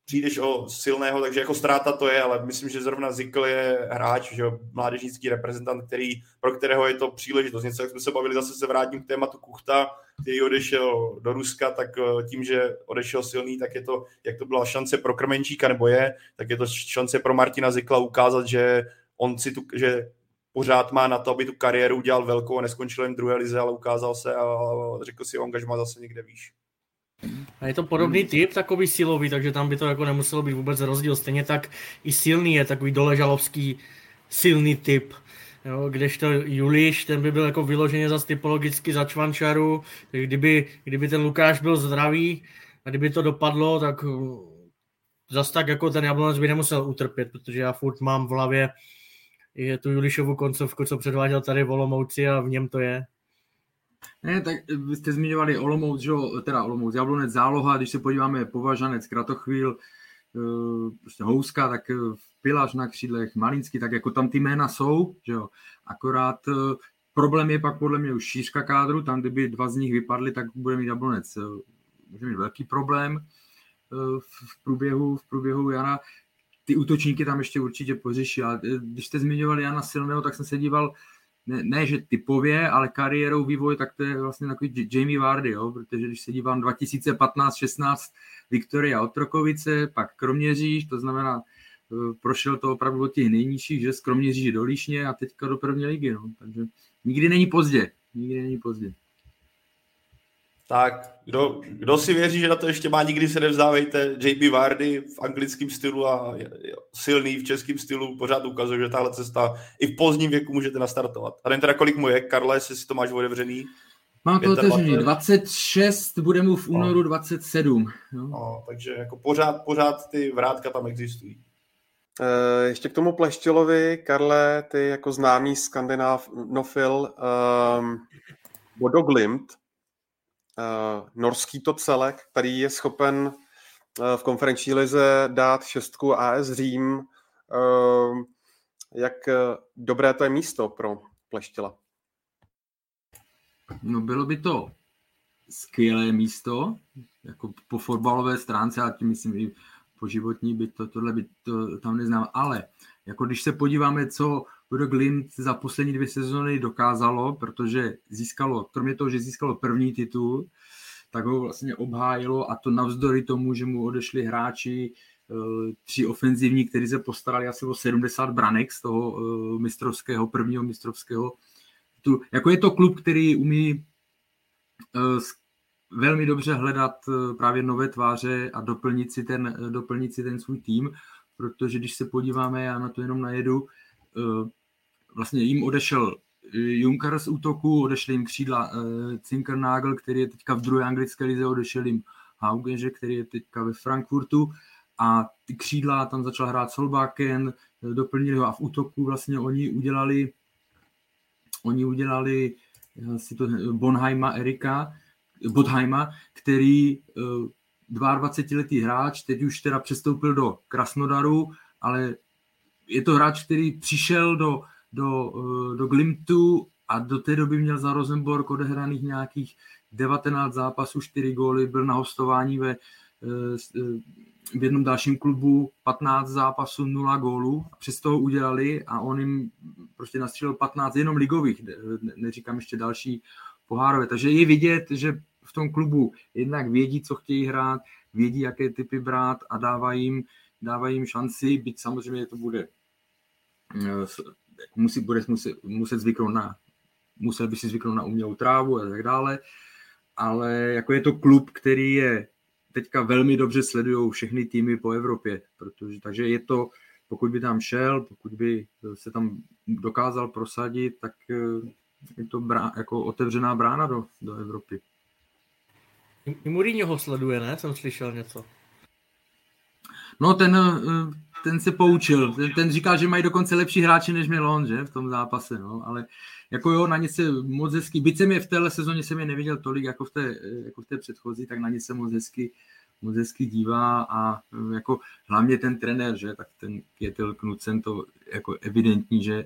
přijdeš o silného, takže jako ztráta to je, ale myslím, že zrovna Zikl je hráč, že mládežnický reprezentant, který, pro kterého je to příležitost. Něco, jak jsme se bavili, zase se vrátím k tématu Kuchta, který odešel do Ruska, tak eh, tím, že odešel silný, tak je to, jak to byla šance pro Krmenčíka, nebo je, tak je to šance pro Martina Zikla ukázat, že on si tu, že pořád má na to, aby tu kariéru udělal velkou a neskončil jen druhé lize, ale ukázal se a řekl si, má zase někde výš. A je to podobný typ, takový silový, takže tam by to jako nemuselo být vůbec rozdíl. Stejně tak i silný je takový doležalovský silný typ. Jo, kdežto Juliš, ten by byl jako vyloženě za typologicky za čvančaru, kdyby, kdyby ten Lukáš byl zdravý a kdyby to dopadlo, tak uh, zas tak jako ten Jablonec by nemusel utrpět, protože já furt mám v hlavě je tu Julišovu koncovku, co předváděl tady v Olomouci a v něm to je. Ne, tak vy jste zmiňovali Olomouc, že, teda Olomouc, Jablonec, záloha, když se podíváme Považanec, Kratochvíl, eh, prostě Houska, tak eh, Pilař na křídlech, Malinsky, tak jako tam ty jména jsou, že jo. Akorát eh, problém je pak podle mě už šířka kádru, tam kdyby dva z nich vypadly, tak bude mít Jablonec může mít velký problém v průběhu, v průběhu Jana. Ty útočníky tam ještě určitě pořeší, ale když jste zmiňovali Jana Silného, tak jsem se díval, ne, ne, že typově, ale kariérou vývoj, tak to je vlastně takový Jamie Vardy, jo? protože když se dívám 2015-16 Viktoria Otrokovice, pak Kroměříž, to znamená, eh, prošel to opravdu od těch nejnižších, že z Kroměříže do Líšně a teďka do první ligy, no. takže nikdy není pozdě, nikdy není pozdě. Tak, kdo, kdo si věří, že na to ještě má, nikdy se nevzdávejte. JB Vardy v anglickém stylu a silný v českém stylu pořád ukazuje, že tahle cesta i v pozdním věku můžete nastartovat. A nevím teda, kolik mu je, Karle, jestli si to máš otevřený. Mám to otevřený, 26, bude mu v únoru no. 27. Jo. No, takže jako pořád, pořád ty vrátka tam existují. E, ještě k tomu Pleštělovi, Karle, ty jako známý skandinávnofil, um, Bodo Glimt, uh, norský to celek, který je schopen uh, v konferenční lize dát šestku AS Řím. Uh, jak dobré to je místo pro Pleštěla? No bylo by to skvělé místo, jako po fotbalové stránce, a tím myslím i po životní by to, tohle by to tam neznám, ale jako když se podíváme, co Bodo Glimt za poslední dvě sezóny dokázalo, protože získalo, kromě toho, že získalo první titul, tak ho vlastně obhájilo a to navzdory tomu, že mu odešli hráči eh, tři ofenzivní, kteří se postarali asi o 70 branek z toho eh, mistrovského, prvního mistrovského. Tu, jako je to klub, který umí eh, velmi dobře hledat právě nové tváře a doplnit si ten, doplnit si ten svůj tým, protože když se podíváme, já na to jenom najedu, vlastně jim odešel eh, Juncker z útoku, odešel jim křídla uh, Zinkernagel, který je teďka v druhé anglické lize, odešel jim Haugeže, který je teďka ve Frankfurtu. A ty křídla tam začal hrát Solbaken, doplnili ho a v útoku vlastně oni udělali oni udělali si to, Bonheima Erika, Bodheima, který uh, 22-letý hráč, teď už teda přestoupil do Krasnodaru, ale je to hráč, který přišel do, do, eh, do Glimtu a do té doby měl za Rosenborg odehraných nějakých 19 zápasů, 4 góly, byl na hostování ve, eh, eh, v jednom dalším klubu 15 zápasů, 0 gólů. Přes toho udělali a on jim prostě nastřelil 15 jenom ligových, neříkám ještě další pohárové. Takže je vidět, že v tom klubu jednak vědí, co chtějí hrát, vědí, jaké typy brát a dávají jim, dávají jim šanci, byť samozřejmě to bude Eh, musí, bude muset, muset zvyknout na, musel by si zvyknout na umělou trávu a tak dále, ale jako je to klub, který je teďka velmi dobře sledují všechny týmy po Evropě, protože, takže je to, pokud by tam šel, pokud by se tam dokázal prosadit, tak eh, je to brá, jako otevřená brána do, do Evropy. I Mourinho ho sleduje, ne? Jsem slyšel něco. No ten eh, ten se poučil. Ten, ten říkal, že mají dokonce lepší hráči, než měl on, že, v tom zápase, no, ale jako jo, na ně se moc hezky, byť jsem je v téhle sezóně jsem je neviděl tolik jako v té, jako v té předchozí, tak na ně se moc hezky, moc hezky dívá a jako hlavně ten trenér, že, tak ten Kjetil Knudsen to jako evidentní, že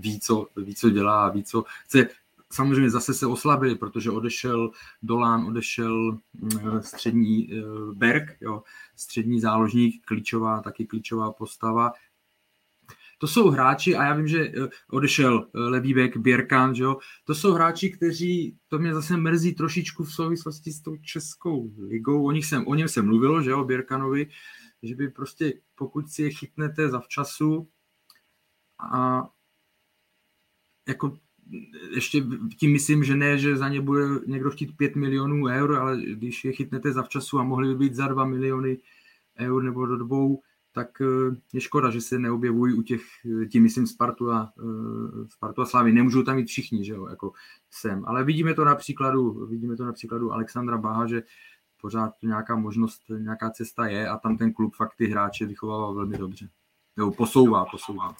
ví co, ví, co dělá, ví, co chce. Samozřejmě zase se oslabili, protože odešel Dolán, odešel mm, střední Berg, jo, střední záložník, klíčová, taky klíčová postava. To jsou hráči, a já vím, že odešel Levýbek, Běrkan, že jo? to jsou hráči, kteří, to mě zase mrzí trošičku v souvislosti s tou českou ligou, o, nich jsem, o něm se mluvilo, že jo, Běrkanovi, že by prostě, pokud si je chytnete zavčasu a jako ještě tím myslím, že ne, že za ně bude někdo chtít 5 milionů eur, ale když je chytnete zavčasu a mohli by být za 2 miliony eur nebo do dvou, tak eh, je škoda, že se neobjevují u těch, eh, tím myslím Spartu a, eh, Spartu a Slavy. Nemůžou tam mít všichni, že jo, jako sem. Ale vidíme to na příkladu, vidíme to na příkladu Alexandra Baha, že pořád nějaká možnost, nějaká cesta je a tam ten klub fakt ty hráče vychovával velmi dobře. Nebo posouvá, posouvá.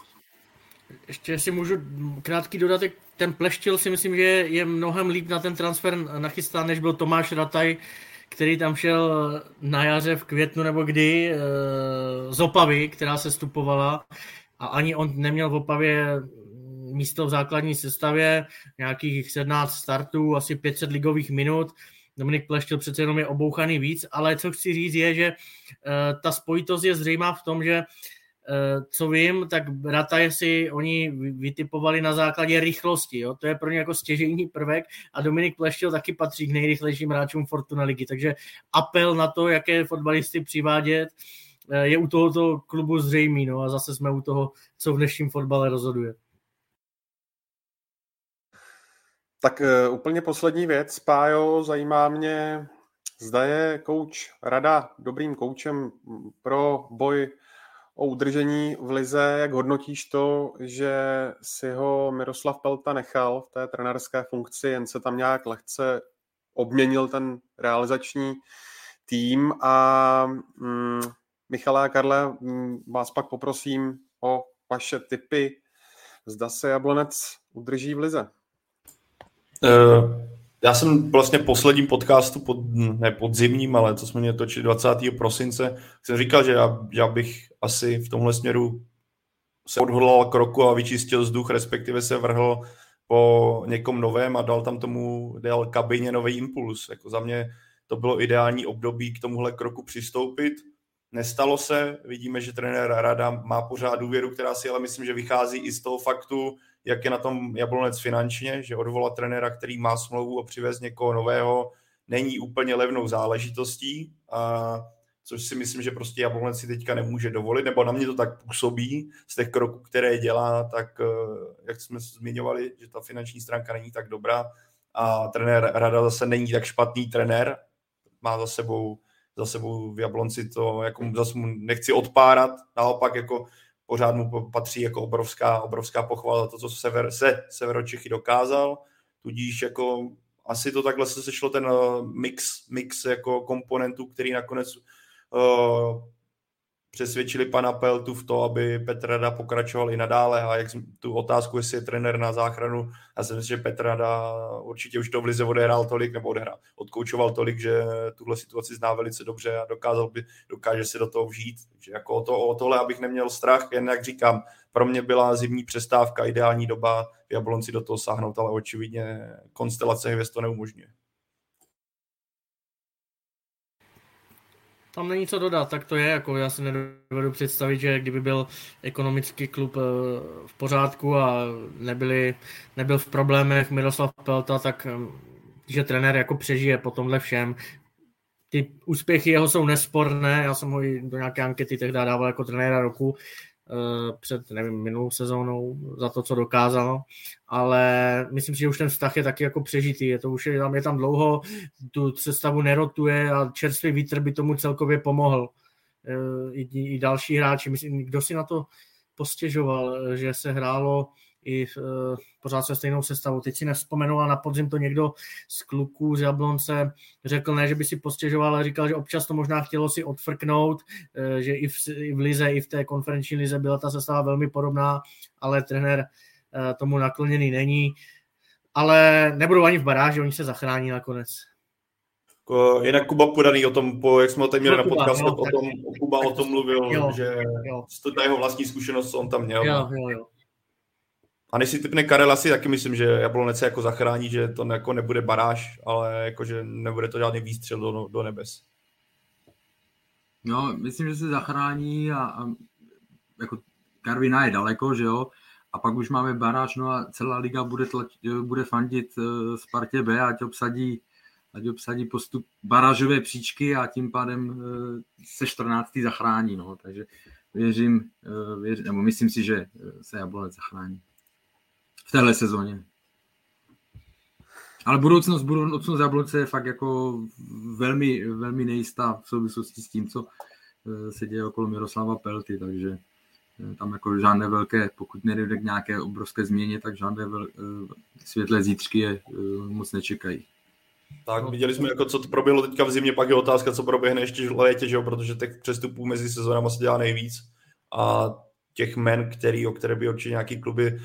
Ještě si můžu krátký dodatek. Ten Pleštil si myslím, že je mnohem líp na ten transfer nachystán, než byl Tomáš Rataj, který tam šel na jaře v květnu nebo kdy eh, z Opavy, která se stupovala a ani on neměl v Opavě místo v základní sestavě, nějakých 17 startů, asi 500 ligových minut Dominik Pleštil přece jenom je obouchaný víc, ale co chci říct je, že uh, ta spojitost je zřejmá v tom, že co vím, tak Rata si oni vytipovali na základě rychlosti. Jo? To je pro ně jako stěžejní prvek a Dominik Pleštil taky patří k nejrychlejším hráčům Fortuna ligy. Takže apel na to, jaké fotbalisty přivádět, uh, je u tohoto klubu zřejmý. No a zase jsme u toho, co v dnešním fotbale rozhoduje. Tak uh, úplně poslední věc, Pájo, zajímá mě, zda je kouč Rada dobrým koučem pro boj o udržení v Lize. Jak hodnotíš to, že si ho Miroslav Pelta nechal v té trenérské funkci, jen se tam nějak lehce obměnil ten realizační tým a mm, Michale a Karle, mm, vás pak poprosím o vaše tipy, zda se Jablonec udrží v Lize. Uh, já jsem vlastně posledním podcastu, pod, ne podzimním, ale co jsme měli točit 20. prosince, jsem říkal, že já, já bych asi v tomhle směru se odhodlal k roku a vyčistil vzduch, respektive se vrhl po někom novém a dal tam tomu, dal kabině nový impuls. Jako za mě to bylo ideální období k tomuhle kroku přistoupit. Nestalo se, vidíme, že trenér Rada má pořád důvěru, která si ale myslím, že vychází i z toho faktu, jak je na tom Jablonec finančně, že odvolat trenéra, který má smlouvu a přivez někoho nového, není úplně levnou záležitostí, a což si myslím, že prostě Jablonec si teďka nemůže dovolit, nebo na mě to tak působí z těch kroků, které dělá, tak eh, jak jsme zmiňovali, že ta finanční stránka není tak dobrá a trenér Rada zase není tak špatný trenér, má za sebou za sebou v Jablonci to, jako zase mu nechci odpárat, naopak jako pořád mu patří jako obrovská, obrovská pochvala to, co sever, se Severočechy dokázal, tudíž jako asi to takhle se sešlo ten eh, mix, mix jako komponentů, který nakonec uh, přesvědčili pana Peltu v to, aby Petr Rada pokračoval i nadále a jak tu otázku, jestli je trenér na záchranu, já si myslím, že Petr Rada určitě už to v Lize odehrál tolik, nebo odehrál, odkoučoval tolik, že tuhle situaci zná velice dobře a dokázal by, dokáže si do toho vžít. Takže jako o, to, o tohle, abych neměl strach, jen jak říkám, pro mě byla zimní přestávka ideální doba v Jablonci do toho sáhnout, ale očividně konstelace hvězd to neumožňuje. Tam není co dodat, tak to je, jako já si nedovedu představit, že kdyby byl ekonomický klub eh, v pořádku a nebyli, nebyl v problémech Miroslav Pelta, tak eh, že trenér jako přežije po tomhle všem. Ty úspěchy jeho jsou nesporné, já jsem ho i do nějaké ankety tehdy dával jako trenéra roku, před, nevím, minulou sezónou za to, co dokázal, ale myslím si, že už ten vztah je taky jako přežitý, je to už je tam, je tam dlouho, tu sestavu nerotuje a čerstvý vítr by tomu celkově pomohl. Eh, I, i další hráči, myslím, kdo si na to postěžoval, že se hrálo i uh, pořád se stejnou sestavou. Teď si nevzpomenu, a na podzim to někdo z kluků z Jablonce řekl, ne, že by si postěžoval, ale říkal, že občas to možná chtělo si odfrknout, uh, že i v, i v Lize, i v té konferenční Lize byla ta sestava velmi podobná, ale trenér uh, tomu nakloněný není. Ale nebudou ani v baráži, oni se zachrání nakonec. Jinak Kuba Podaný o tom, po, jak jsme o tom měli no, na podcastu, o tom, Kuba o tom mluvil, jo, že jo. to ta jeho vlastní zkušenost, co on tam měl. Jo, jo, jo. A než si typne Karel, asi taky myslím, že Jablonec se jako zachrání, že to jako nebude baráž, ale jako, že nebude to žádný výstřel do, do nebes. No, myslím, že se zachrání a, a jako Karvina je daleko, že jo, a pak už máme baráž, no a celá liga bude, tlač, bude fandit uh, Spartě B, ať obsadí, ať obsadí postup barážové příčky a tím pádem uh, se 14. zachrání, no, takže věřím, uh, věř, nebo myslím si, že se Jablonec zachrání téhle sezóně. Ale budoucnost, budoucnost Jablonce je fakt jako velmi, velmi nejistá v souvislosti s tím, co se děje okolo Miroslava Pelty, takže tam jako žádné velké, pokud nedojde k nějaké obrovské změně, tak žádné vel, eh, světlé zítřky je eh, moc nečekají. Tak, viděli jsme, jako, co to proběhlo teďka v zimě, pak je otázka, co proběhne ještě v létě, že jo? protože těch přestupů mezi sezónami se dělá nejvíc. A těch men, který, o které by určitě nějaký kluby,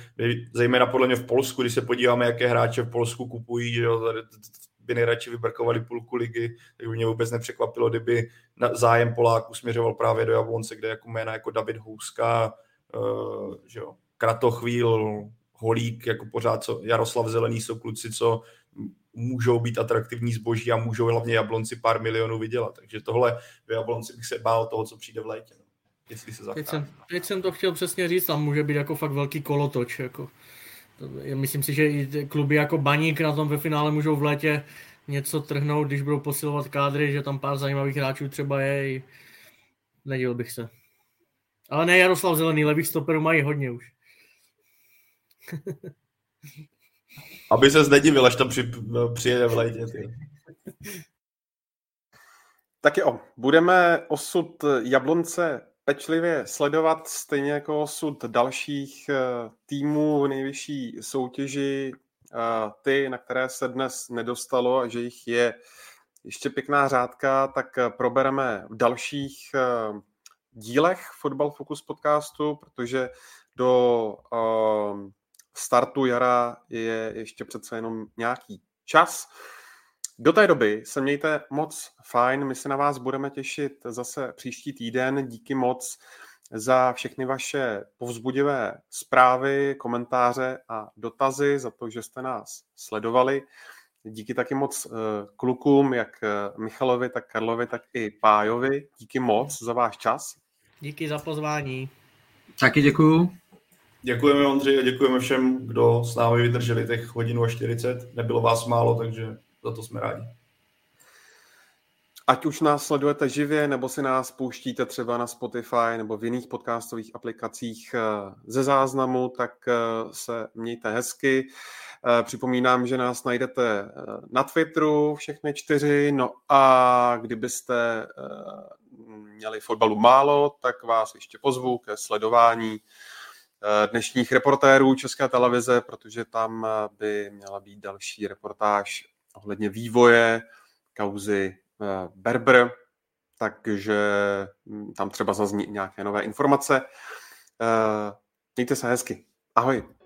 zejména podle mě v Polsku, když se podíváme, jaké hráče v Polsku kupují, že jo, by nejradši vybrkovali půlku ligy, tak by mě vůbec nepřekvapilo, kdyby zájem Poláků směřoval právě do Jablonce, kde jako jména jako David Houska, uh, že jo, Kratochvíl, Holík, jako pořád co, Jaroslav Zelený jsou kluci, co můžou být atraktivní zboží a můžou hlavně Jablonci pár milionů vydělat. Takže tohle v Jablonci bych se bál toho, co přijde v létě. Jestli se teď, jsem, teď jsem to chtěl přesně říct, tam může být jako fakt velký kolotoč. Jako. Myslím si, že i kluby jako Baník na tom ve finále můžou v létě něco trhnout, když budou posilovat kádry, že tam pár zajímavých hráčů třeba je. Nedělal bych se. Ale ne Jaroslav Zelený, levých stoperů mají hodně už. Aby se nedivil, až tam při, přijede v létě. Ty. Tak jo, budeme osud Jablonce pečlivě sledovat, stejně jako osud dalších eh, týmů v nejvyšší soutěži, eh, ty, na které se dnes nedostalo a že jich je ještě pěkná řádka, tak eh, probereme v dalších dílech Football Focus podcastu, protože do startu jara je ještě přece jenom nějaký čas. Do té doby se mějte moc fajn, my se na vás budeme těšit zase příští týden. Díky moc za všechny vaše povzbudivé zprávy, komentáře a dotazy, za to, že jste nás sledovali. Díky taky moc eh, klukům, jak eh, Michalovi, tak Karlovi, tak i Pájovi. Díky moc za váš čas. Díky za pozvání. Taky děkuju. Děkujeme Ondřej a děkujeme všem, kdo s námi vydrželi těch hodinu a 40. Nebylo vás málo, takže za to jsme rádi. Ať už nás sledujete živě, nebo si nás pouštíte třeba na Spotify nebo v jiných podcastových aplikacích eh, ze záznamu, tak eh, se mějte hezky. Eh, připomínám, že nás najdete na Twitteru všechny čtyři, no a kdybyste měli fotbalu málo, tak vás ještě pozvu ke sledování dnešních reportérů České televize, protože tam by měla být další reportáž ohledně vývoje kauzy eh, Berber, takže hm, tam třeba zazní nějaké nové informace. Eh, mějte se hezky. Ahoj.